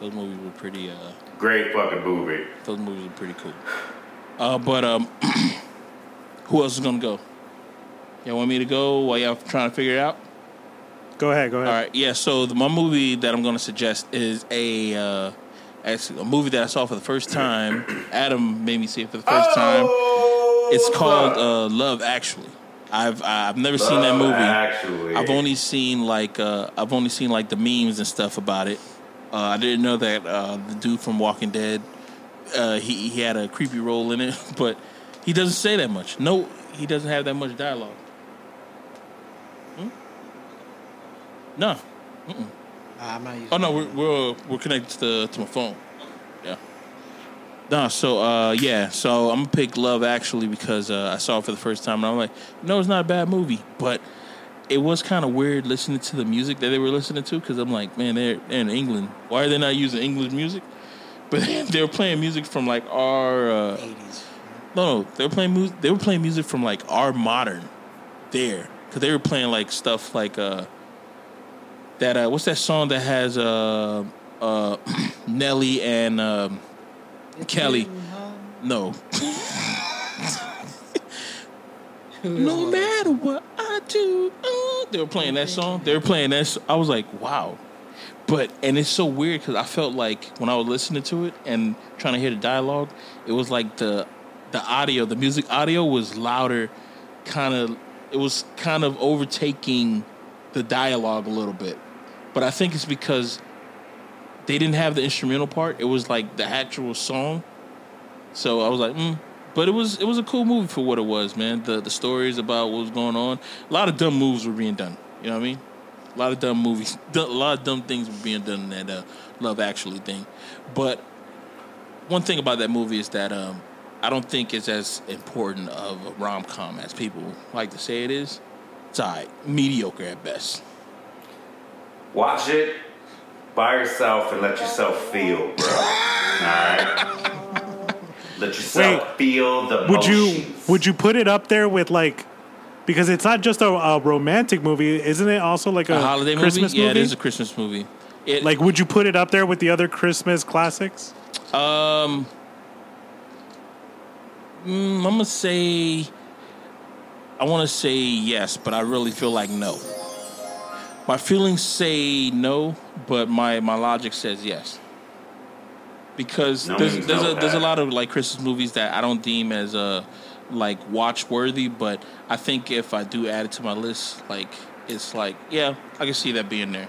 A: Those movies were pretty. Uh,
E: Great fucking movie.
A: those movies were pretty cool. Uh, but um, who else is gonna go? Y'all want me to go while y'all trying to figure it out?
C: Go ahead, go ahead.
A: All right, yeah. So the, my movie that I'm gonna suggest is a uh, actually a movie that I saw for the first time. Adam made me see it for the first time.
E: Oh,
A: It's called uh, Love Actually. I've I've never seen that movie.
E: Actually,
A: I've only seen like uh, I've only seen like the memes and stuff about it. Uh, I didn't know that uh, the dude from Walking Dead uh, he he had a creepy role in it, but he doesn't say that much. No, he doesn't have that much dialogue. Hmm? No.
D: I'm not using.
A: Oh no, we're we're we're connected to the, to my phone. No, so uh, yeah, so I'm gonna pick Love Actually because uh, I saw it for the first time and I'm like, no, it's not a bad movie, but it was kind of weird listening to the music that they were listening to because I'm like, man, they're, they're in England. Why are they not using English music? But they were playing music from like our uh,
D: 80s.
A: no, no, they were playing music. They were playing music from like our modern there because they were playing like stuff like uh that uh what's that song that has uh uh Nelly and um Kelly. no no matter what I do uh, they were playing that song they were playing that I was like wow but and it's so weird because I felt like when I was listening to it and trying to hear the dialogue, it was like the the audio, the music audio was louder, kind of. It was kind of overtaking the dialogue a little bit, but I think it's because they didn't have the instrumental part. It was like the actual song. So I was like, mm. but it was it was a cool movie for what it was, man. The the stories about what was going on. A lot of dumb moves were being done. You know what I mean? A lot of dumb movies, a lot of dumb things were being done in that uh, Love Actually thing. But one thing about that movie is that um, I don't think it's as important of a rom com as people like to say it is. It's alright, mediocre at best.
E: watch it by yourself and let yourself feel, bro. All right. Let yourself
C: Wait,
E: feel the
C: Would you would you put it up there with like because it's not just a, a romantic movie, isn't it? Also like a,
A: A holiday
C: Christmas
A: movie? Yeah, it is a Christmas movie. It,
C: like, would you put it up there with the other Christmas classics?
A: Um, mm, I'm gonna say, I want to say yes, but I really feel like no. My feelings say no, but my my logic says yes. Because
E: No
A: there's there's
E: no,
A: a there's a lot of like Christmas movies that I don't deem as uh like watch worthy, but I think if I do add it to my list, like it's like yeah, I can see that being there.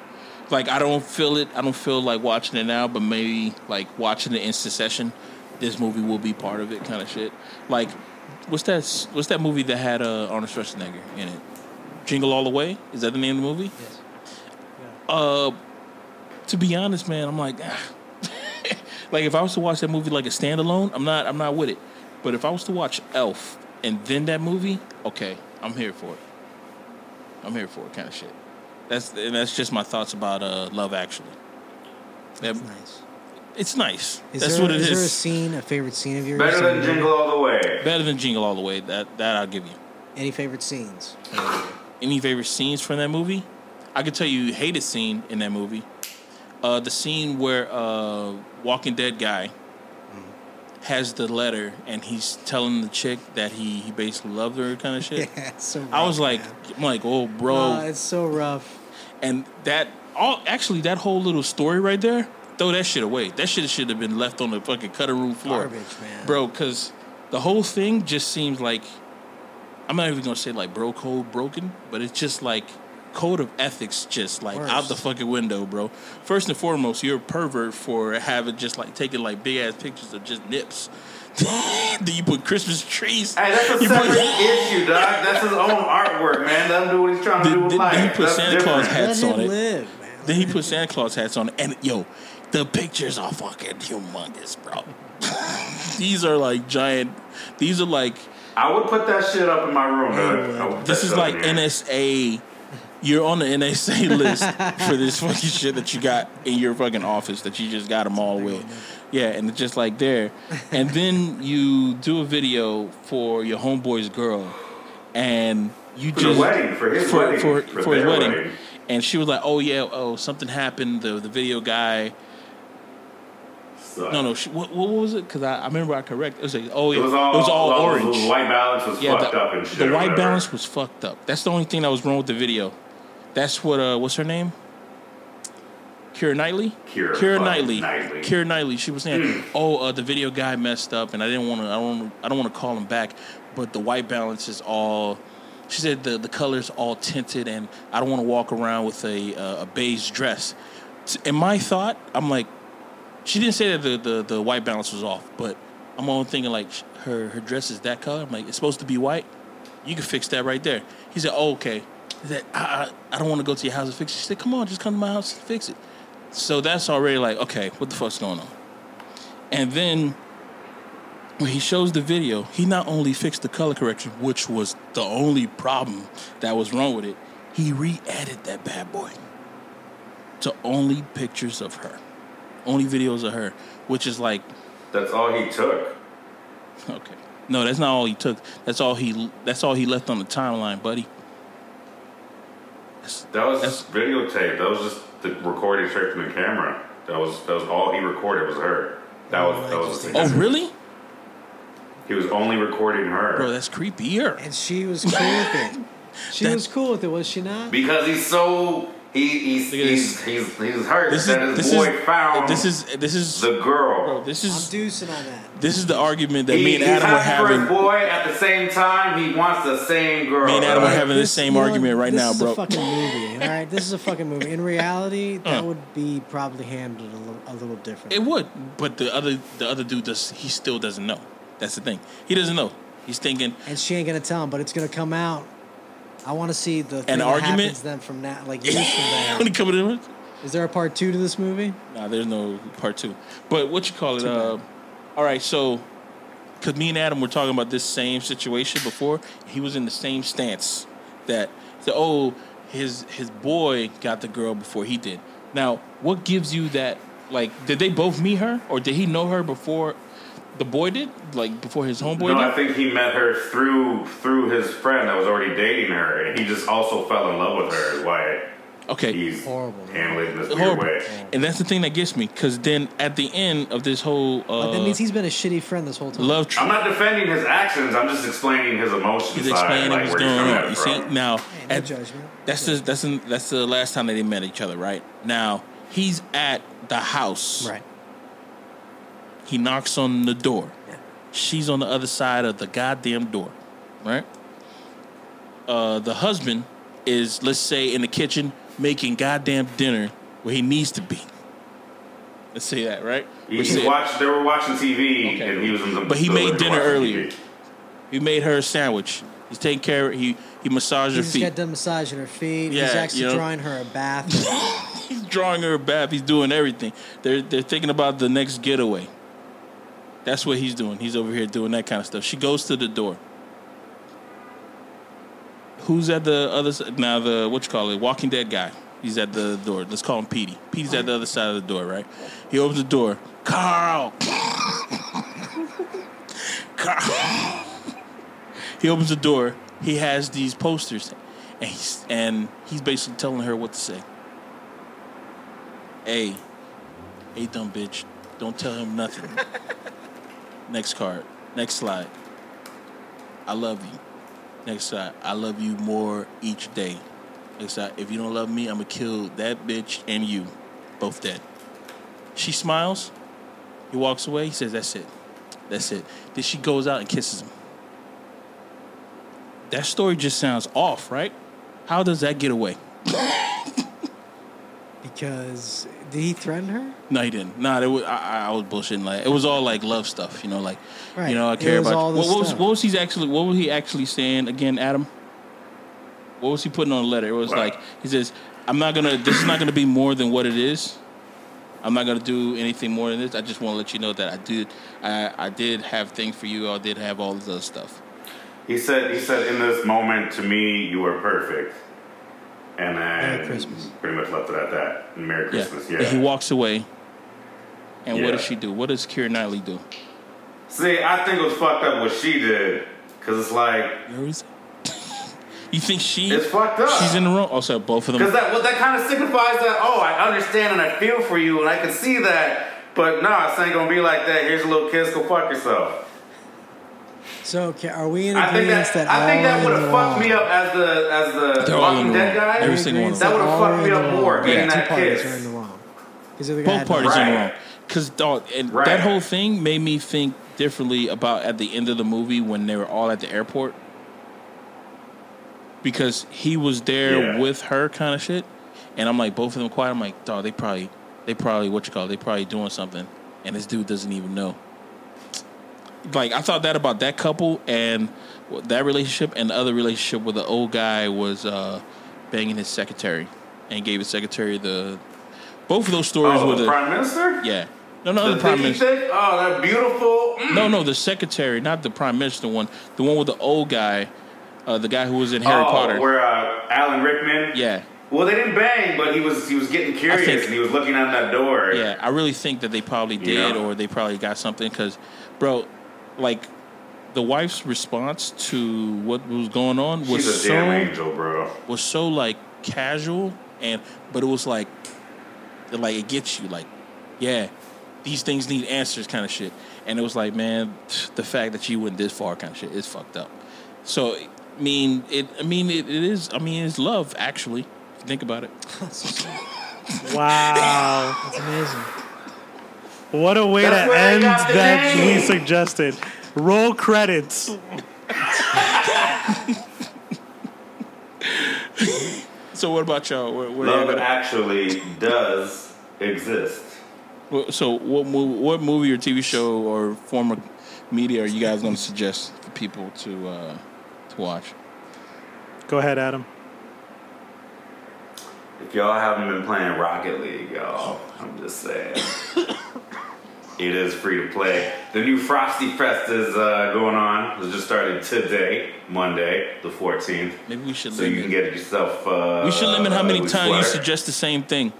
A: Like I don't feel it. I don't feel like watching it now, but maybe like watching it in succession, this movie will be part of it, kind of shit. Like, what's that? What's that movie that had uh, Arnold Schwarzenegger in it? Jingle All the Way. Is that the name of the movie?
D: Yes.
A: Uh, to be honest, man, I'm like, ah. like if I was to watch that movie like a standalone, I'm not, I'm not with it. But if I was to watch Elf and then that movie, okay, I'm here for it. I'm here for it, kind of shit. That's and that's just my thoughts about uh, Love Actually. That-
D: That's nice.
A: it's nice.
D: Is
A: that's
D: there,
A: what it
D: is
A: is.
D: there a scene, a favorite scene of yours?
E: Better than Jingle All the Way.
A: Better than Jingle All the Way. That that I'll give you.
D: Any favorite scenes?
A: Any favorite scenes from that movie? I could tell you hated scene in that movie. Uh, the scene where uh, Walking Dead guy has the letter and he's telling the chick that he, he basically loved her, kind of shit.
D: yeah, it's so.
A: I was like,
D: man.
A: I'm like, oh, bro,
D: Oh, it's so rough.
A: and that all actually that whole little story right there, throw that shit away. That shit should have been left on the fucking cutting room floor,
D: Garbage, man.
A: bro. Because the whole thing just seems like I'm not even gonna say like bro code broken, but it's just like code of ethics just like out the fucking window, bro. First and foremost, you're a pervert for having just like taking like big ass pictures of just nips. then you put Christmas trees.
E: Hey, that's a
A: You put-
E: separate issue, dog. That's his own artwork, man. Let him do what he's trying to
A: Did-
E: do with
A: did-
E: life.
A: did he put
E: That's
A: Santa Claus hats
D: Let
A: on
D: him
A: it.
D: live, man.
A: Then he put Santa Claus hats on, it, and yo, the pictures are fucking humongous, bro. these are like giant. These are like
E: I would put that shit up in my room, dude. I would put
A: this is like
E: up here.
A: NSA. You're on the NSA list for this fucking shit that you got in your fucking office that you just got them all with. Yeah, and it's just like there. And then you do a video for your homeboy's girl, and you
E: For
A: just
E: wedding, for his
A: for,
E: wedding,
A: for,
E: for
A: for his wedding.
E: wedding.
A: And she was like, "Oh yeah, oh something happened. The the video guy
E: So,
A: No, no. She, what, what was it? Because I, I remember I correct. It was like, oh yeah,
E: It was all,
A: orange.
E: The white balance was
A: yeah,
E: fucked
A: the,
E: up and shit.
A: the white balance was fucked up. That's the only thing that was wrong with the video. That's what. Uh, what's her name? Keira Knightley.
E: Keira
A: Kira Knightley.
E: Knightley.
A: Keira Knightley. She was saying, "Oh, uh, the video guy messed up, and I didn't want to. I don't. I don't want to call him back, but the white balance is all She said the the color's all tinted, and I don't want to walk around with a uh, a beige dress. In my thought, I'm like, she didn't say that the, the, the white balance was off, but I'm all thinking like her her dress is that color. I'm like, it's supposed to be white. You can fix that right there. He said, oh, okay. Said, I, I, I don't want to go to your house and fix it. She said, come on, just come to my house and fix it. So that's already like, okay, what the fuck's going on? And then when he shows the video, he not only fixed the color correction, which was the only problem that was wrong with it, he re-added that bad boy to only pictures of her, only videos of her, which is like,
E: That's all he took.
A: okay, no, that's not all he took. That's all he. That's all he left on the timeline, buddy. That's-
E: That was
A: That's-
E: videotape. That was just the recording straight from the camera. That was that was all he recorded was her. That was that was.
A: oh, really,
E: He was only recording her
A: bro? That's creepier.
D: And she was cool with it. She
A: That-
D: was cool with it, was she not?
E: because he's so he he's he's, he's he's hurt
A: This is
E: that his
A: this
E: boy
A: is
E: found
A: this is this is
E: the girl.
A: bro. This
D: I'm
A: is
D: deucing on that.
A: this is the argument that
E: He,
A: me and Adam were
E: happy for his
A: having.
E: boy at the same time. He wants the same girl.
A: Me and Adam were
E: Like,
A: having the same
D: you know,
A: argument right
D: this
A: now,
D: is
A: bro.
D: a fucking movie, all right? This is a fucking movie. In reality, that
A: Uh.
D: would be probably handled a little, a little different.
A: It would, but the other the other dude does. He still doesn't know. That's the thing. He doesn't know. He's thinking.
D: and she ain't gonna tell him, but it's gonna come out. I want to see the thing that
A: argument?
D: happens then from now, like years from
A: when he
D: now.
A: coming in.
D: Is there a part two to this movie?
A: Nah, there's no part two. But what you call it? Uh, all right, so because me and Adam were talking about this same situation before, he was in the same stance that the oh his his boy got the girl before he did. Now, what gives you that? Like, did they both meet her, or did he know her before the boy did? Like before his homeboy
E: No, I
A: did?
E: think he met her through through his friend that was already dating her, and he just also fell in love with her. Is why
A: Okay,
E: he's
D: Horrible.
E: handling it in this weird
A: horrible.
E: way.
A: And that's the thing that gets me, because then at the end of this whole uh,
D: But that means he's been a shitty friend this whole time.
A: love tr-
E: I'm not defending his actions. I'm just explaining his emotions.
A: He's explaining
E: like
A: what's
E: where
A: going on. You see now,
D: Hey, no
A: at-
D: judgment.
A: that's the that's the, that's the last time that they met each other, right? Now he's at the house.
D: Right.
A: He knocks on the door.
D: Yeah.
A: She's on the other side of the goddamn door, right? Uh, the husband is, let's say, in the kitchen making goddamn dinner where he needs to be. Let's say that, right?
E: He,
A: Let's
E: he watched. They were watching TV,
A: Okay.
E: and he was in the.
A: But he
E: the
A: made dinner earlier.
E: TV.
A: he made her a sandwich. He's taking care of He he massaged
D: He
A: her
D: just
A: feet.
D: got done massaging her feet. He's actually
A: you know.
D: drawing her a bath.
A: He's drawing her a bath. He's doing everything. They're they're thinking about the next getaway. That's what he's doing. He's over here doing that kind of stuff. She goes to the door. Who's at the other side? Now the what you call it? Walking Dead guy. He's at the door. Let's call him Petey. Petey's at the other side of the door, right? He opens the door. Carl. Carl. He opens the door. He has these posters, and he's and he's basically telling her what to say. Hey, hey, dumb bitch, don't tell him nothing. Next card. Next slide. I love you. Next slide. I love you more each day. Next slide. If you don't love me, I'm gonna kill that bitch and you, both dead. She smiles. He walks away. He says, "That's it. That's it." Then she goes out and kisses him. That story just sounds off, right? How does that get away?
D: because did he threaten her?
A: No, he didn't. Nah, it was, I, I I was bullshitting. Like it was all like love stuff, you know, like
D: Right.
A: you know, I
D: It
A: care
D: was
A: about.
D: all
A: You.
D: this
A: What, what was what was he actually? What was he actually saying again, Adam? What was he putting on the letter? It was
E: Wow.
A: like he says, "I'm not gonna. This is not gonna be more than what it is. I'm not gonna do anything more than this. I just want to let you know that I did. I I did have things for you. I did have all this other stuff.
E: He said. He said, "In this moment, to me, you were perfect." And then
D: Merry Christmas.
E: pretty much left it at that. And Merry Christmas.
A: Yeah.
E: Yeah.
A: And he walks away. And what does she do? What does Keira Knightley do?
E: See, I think it was fucked up what she did, because it's like
A: Where is it? you think she?
E: it's fucked up.
A: She's in the room. Oh, also both of them.
E: Because that well, that kind of signifies that oh, I understand and I feel for you and I can see that. But nah, it's ain't gonna be like that. Here's a little kiss. Go fuck yourself.
D: So okay, are we in
E: I think
D: agreement
E: that,
D: that,
E: I think that would have fucked me up as the as the
A: They're all in
E: Walking
A: the
E: Dead
A: wrong.
E: guy.
A: Every single one of
D: agreeing
E: That would've fucked me up more,
D: wrong?
E: getting
D: Yeah,
E: that
D: two parties
E: kiss.
D: are in the wrong. 'Cause the other guy
A: both
D: had
A: parties
D: no-
A: in the
E: Right.
A: wrong. Because dog, and
E: Right.
A: that whole thing made me think differently about at the end of the movie when they were all at the airport. because he was there
E: Yeah.
A: with her, kind of shit. And I'm like, both of them quiet. I'm like, dog, they probably, they probably, what you call, it, they probably doing something, and this dude doesn't even know. Like I thought that about that couple and that relationship, and the other relationship where the old guy was uh, banging his secretary and gave his secretary the. Both of those stories
E: Oh,
A: were
E: the
A: the
E: prime minister.
A: yeah. No, no,
E: The
A: the prime minister.
E: Oh, that beautiful. Mm.
A: No, no, the secretary, not the prime minister one. The one with the old guy, uh, the guy who was in Harry
E: oh,
A: Potter.
E: where uh, Alan Rickman.
A: Yeah,
E: Well, they didn't bang, but he was he was getting curious
A: think-
E: and he was looking out that door.
A: yeah. I really think that they probably did,
E: Yeah.
A: or they probably got something. Because, bro, like the wife's response to what was going on was
E: She's a
A: so
E: damn angel, bro.
A: was so like casual, and but it was like, like it gets you like, yeah, these things need answers, kind of shit. And it was like, man, the fact that you went this far, kind of shit, is fucked up. So, I mean, it. I mean, it, it is. I mean, it's love, actually. If you think about it.
C: Wow.
D: That's amazing.
C: What a way
E: That's
C: to end
E: got the
C: that we suggested. Roll credits.
A: So, what about y'all? Where, where
E: Love
A: y'all gonna-
E: actually does exist.
A: So, what movie, what movie or TV show or form of media are you guys going to suggest for people to uh, to watch?
C: Go ahead, Adam.
E: If y'all haven't been playing Rocket League, y'all, I'm just saying. it is free to play. The new Frosty Fest is uh, going on. It just started today, Monday, the 14th.
A: Maybe we should
E: So you can
A: limit.
E: get yourself. Uh,
A: we should limit how many
E: a
A: times you suggest the same thing.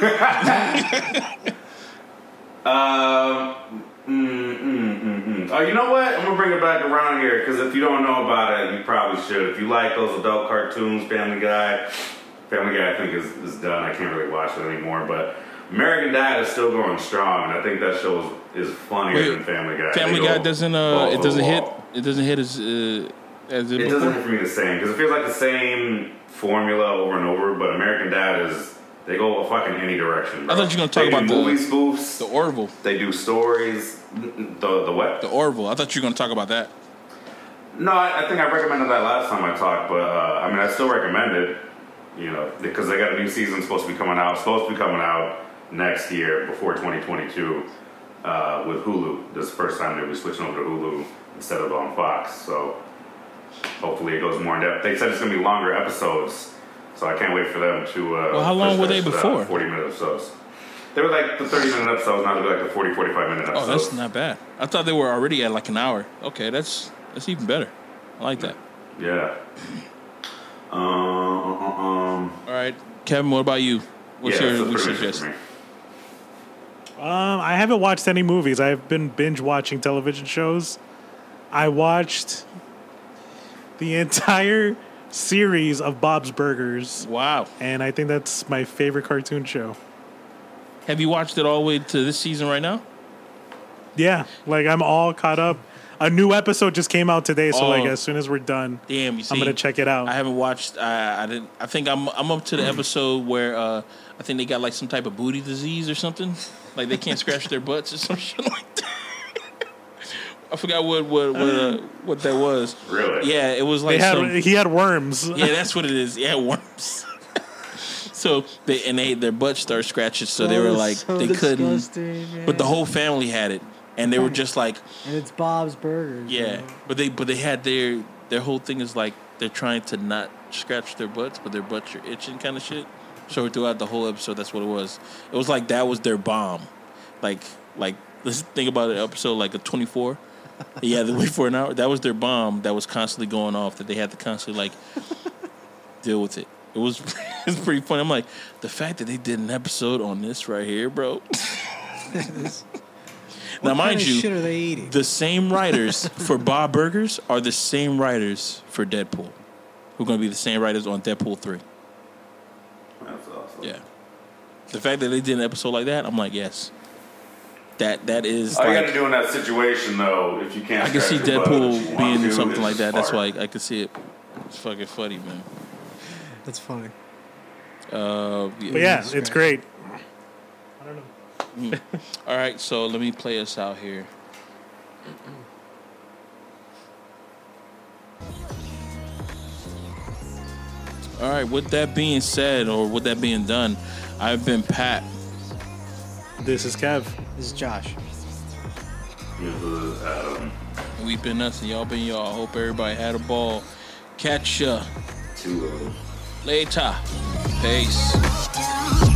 E: Um, mm, mm, mm. Oh, you know what? I'm gonna bring it back around here because if you don't know about it, you probably should. If you like those adult cartoons, Family Guy, Family Guy, I think is, is done. I can't really watch it anymore, but American Dad is still going strong. and I think that show is, is funnier
A: Wait,
E: than Family Guy.
A: Family Guy doesn't uh it doesn't hit it doesn't hit as uh, as it,
E: It doesn't hit for me the same because it feels like the same formula over and over. But American Dad is they go fucking any direction.
A: I thought you were gonna talk
E: They do
A: about the-
E: movie spoofs.
A: the Orville.
E: They do stories. The the what?
A: The Orville. I thought you were going to talk about that.
E: No, I, I think I recommended that last time I talked, but uh, I mean I still recommend it. You know, because they got a new season supposed to be coming out. Supposed to be coming out next year before 2022 uh, with Hulu. This is the first time they'll be switching over to Hulu instead of on Fox. So hopefully it goes more in depth. They said it's gonna be longer episodes, so I can't wait for them to. Uh,
A: Well, how long were they before?
E: 40 minute episodes. They were like the 30 minute episodes. Now they'll be like the 40, 45 minute
A: Oh, that's not bad. I thought they were already at like an hour. Okay, that's that's even better. I like that.
E: Yeah. Um, um,
A: All right, Kevin. What about you? What's
E: yeah,
A: your we suggest?
C: Um, I haven't watched any movies. I've been binge watching television shows. I watched the entire series of Bob's Burgers,
A: Wow.
C: and I think that's my favorite cartoon show.
A: Have you watched it all the way to this season right now?
C: Yeah, like I'm all caught up. A new episode just came out today, so
A: Oh.
C: like as soon as we're done,
A: Damn, see,
C: I'm gonna check it out.
A: I haven't watched. I, I didn't. I think I'm. I'm up to the episode where uh, I think they got like some type of booty disease or something. Like they can't scratch their butts or some shit like that. I forgot what what what, uh, what that was.
E: Really?
A: Yeah, it was like
C: had
A: some,
C: he had worms.
A: Yeah, that's what it is. Yeah, worms. so they and they their butts start scratching, so they were like
D: so
A: they couldn't.
D: man.
A: But the whole family had it, and they were just like,
D: and it's Bob's Burgers.
A: yeah.
D: bro.
A: But they but they had their their whole thing is like they're trying to not scratch their butts, but their butts are itching, kind of shit. So throughout the whole episode, that's what it was. It was like that was their bomb. Like like let's think about an episode like a twenty four. Yeah, they wait for an hour. That was their bomb that was constantly going off. That they had to constantly like deal with it. It was it's pretty funny. I'm like the fact that they did an episode on this right here, bro. now, mind you,
D: shit are they eating?
A: the same writers for Bob Burgers are the same writers for Deadpool, who are going to be the same writers on Deadpool three.
E: That's awesome.
A: Yeah, the fact that they did an episode like that, I'm like, yes, that that is.
E: All you got to do in that situation, though, if you can't,
A: I can see
E: scratch your butt,
A: Deadpool
E: if you want
A: being
E: to,
A: something like that. That's why. I, I could see it. It's fucking funny, man.
D: That's funny.
A: Uh,
C: But yeah, it's great. I don't know.
A: All right, so let me play us out here. All right. With that being said, or with that being done, I've been Pat.
C: This is Kev.
D: This is Josh.
E: You know, the, um,
A: We've been us and y'all been y'all. Hope everybody had a ball. Catch ya
E: two
A: later. Peace.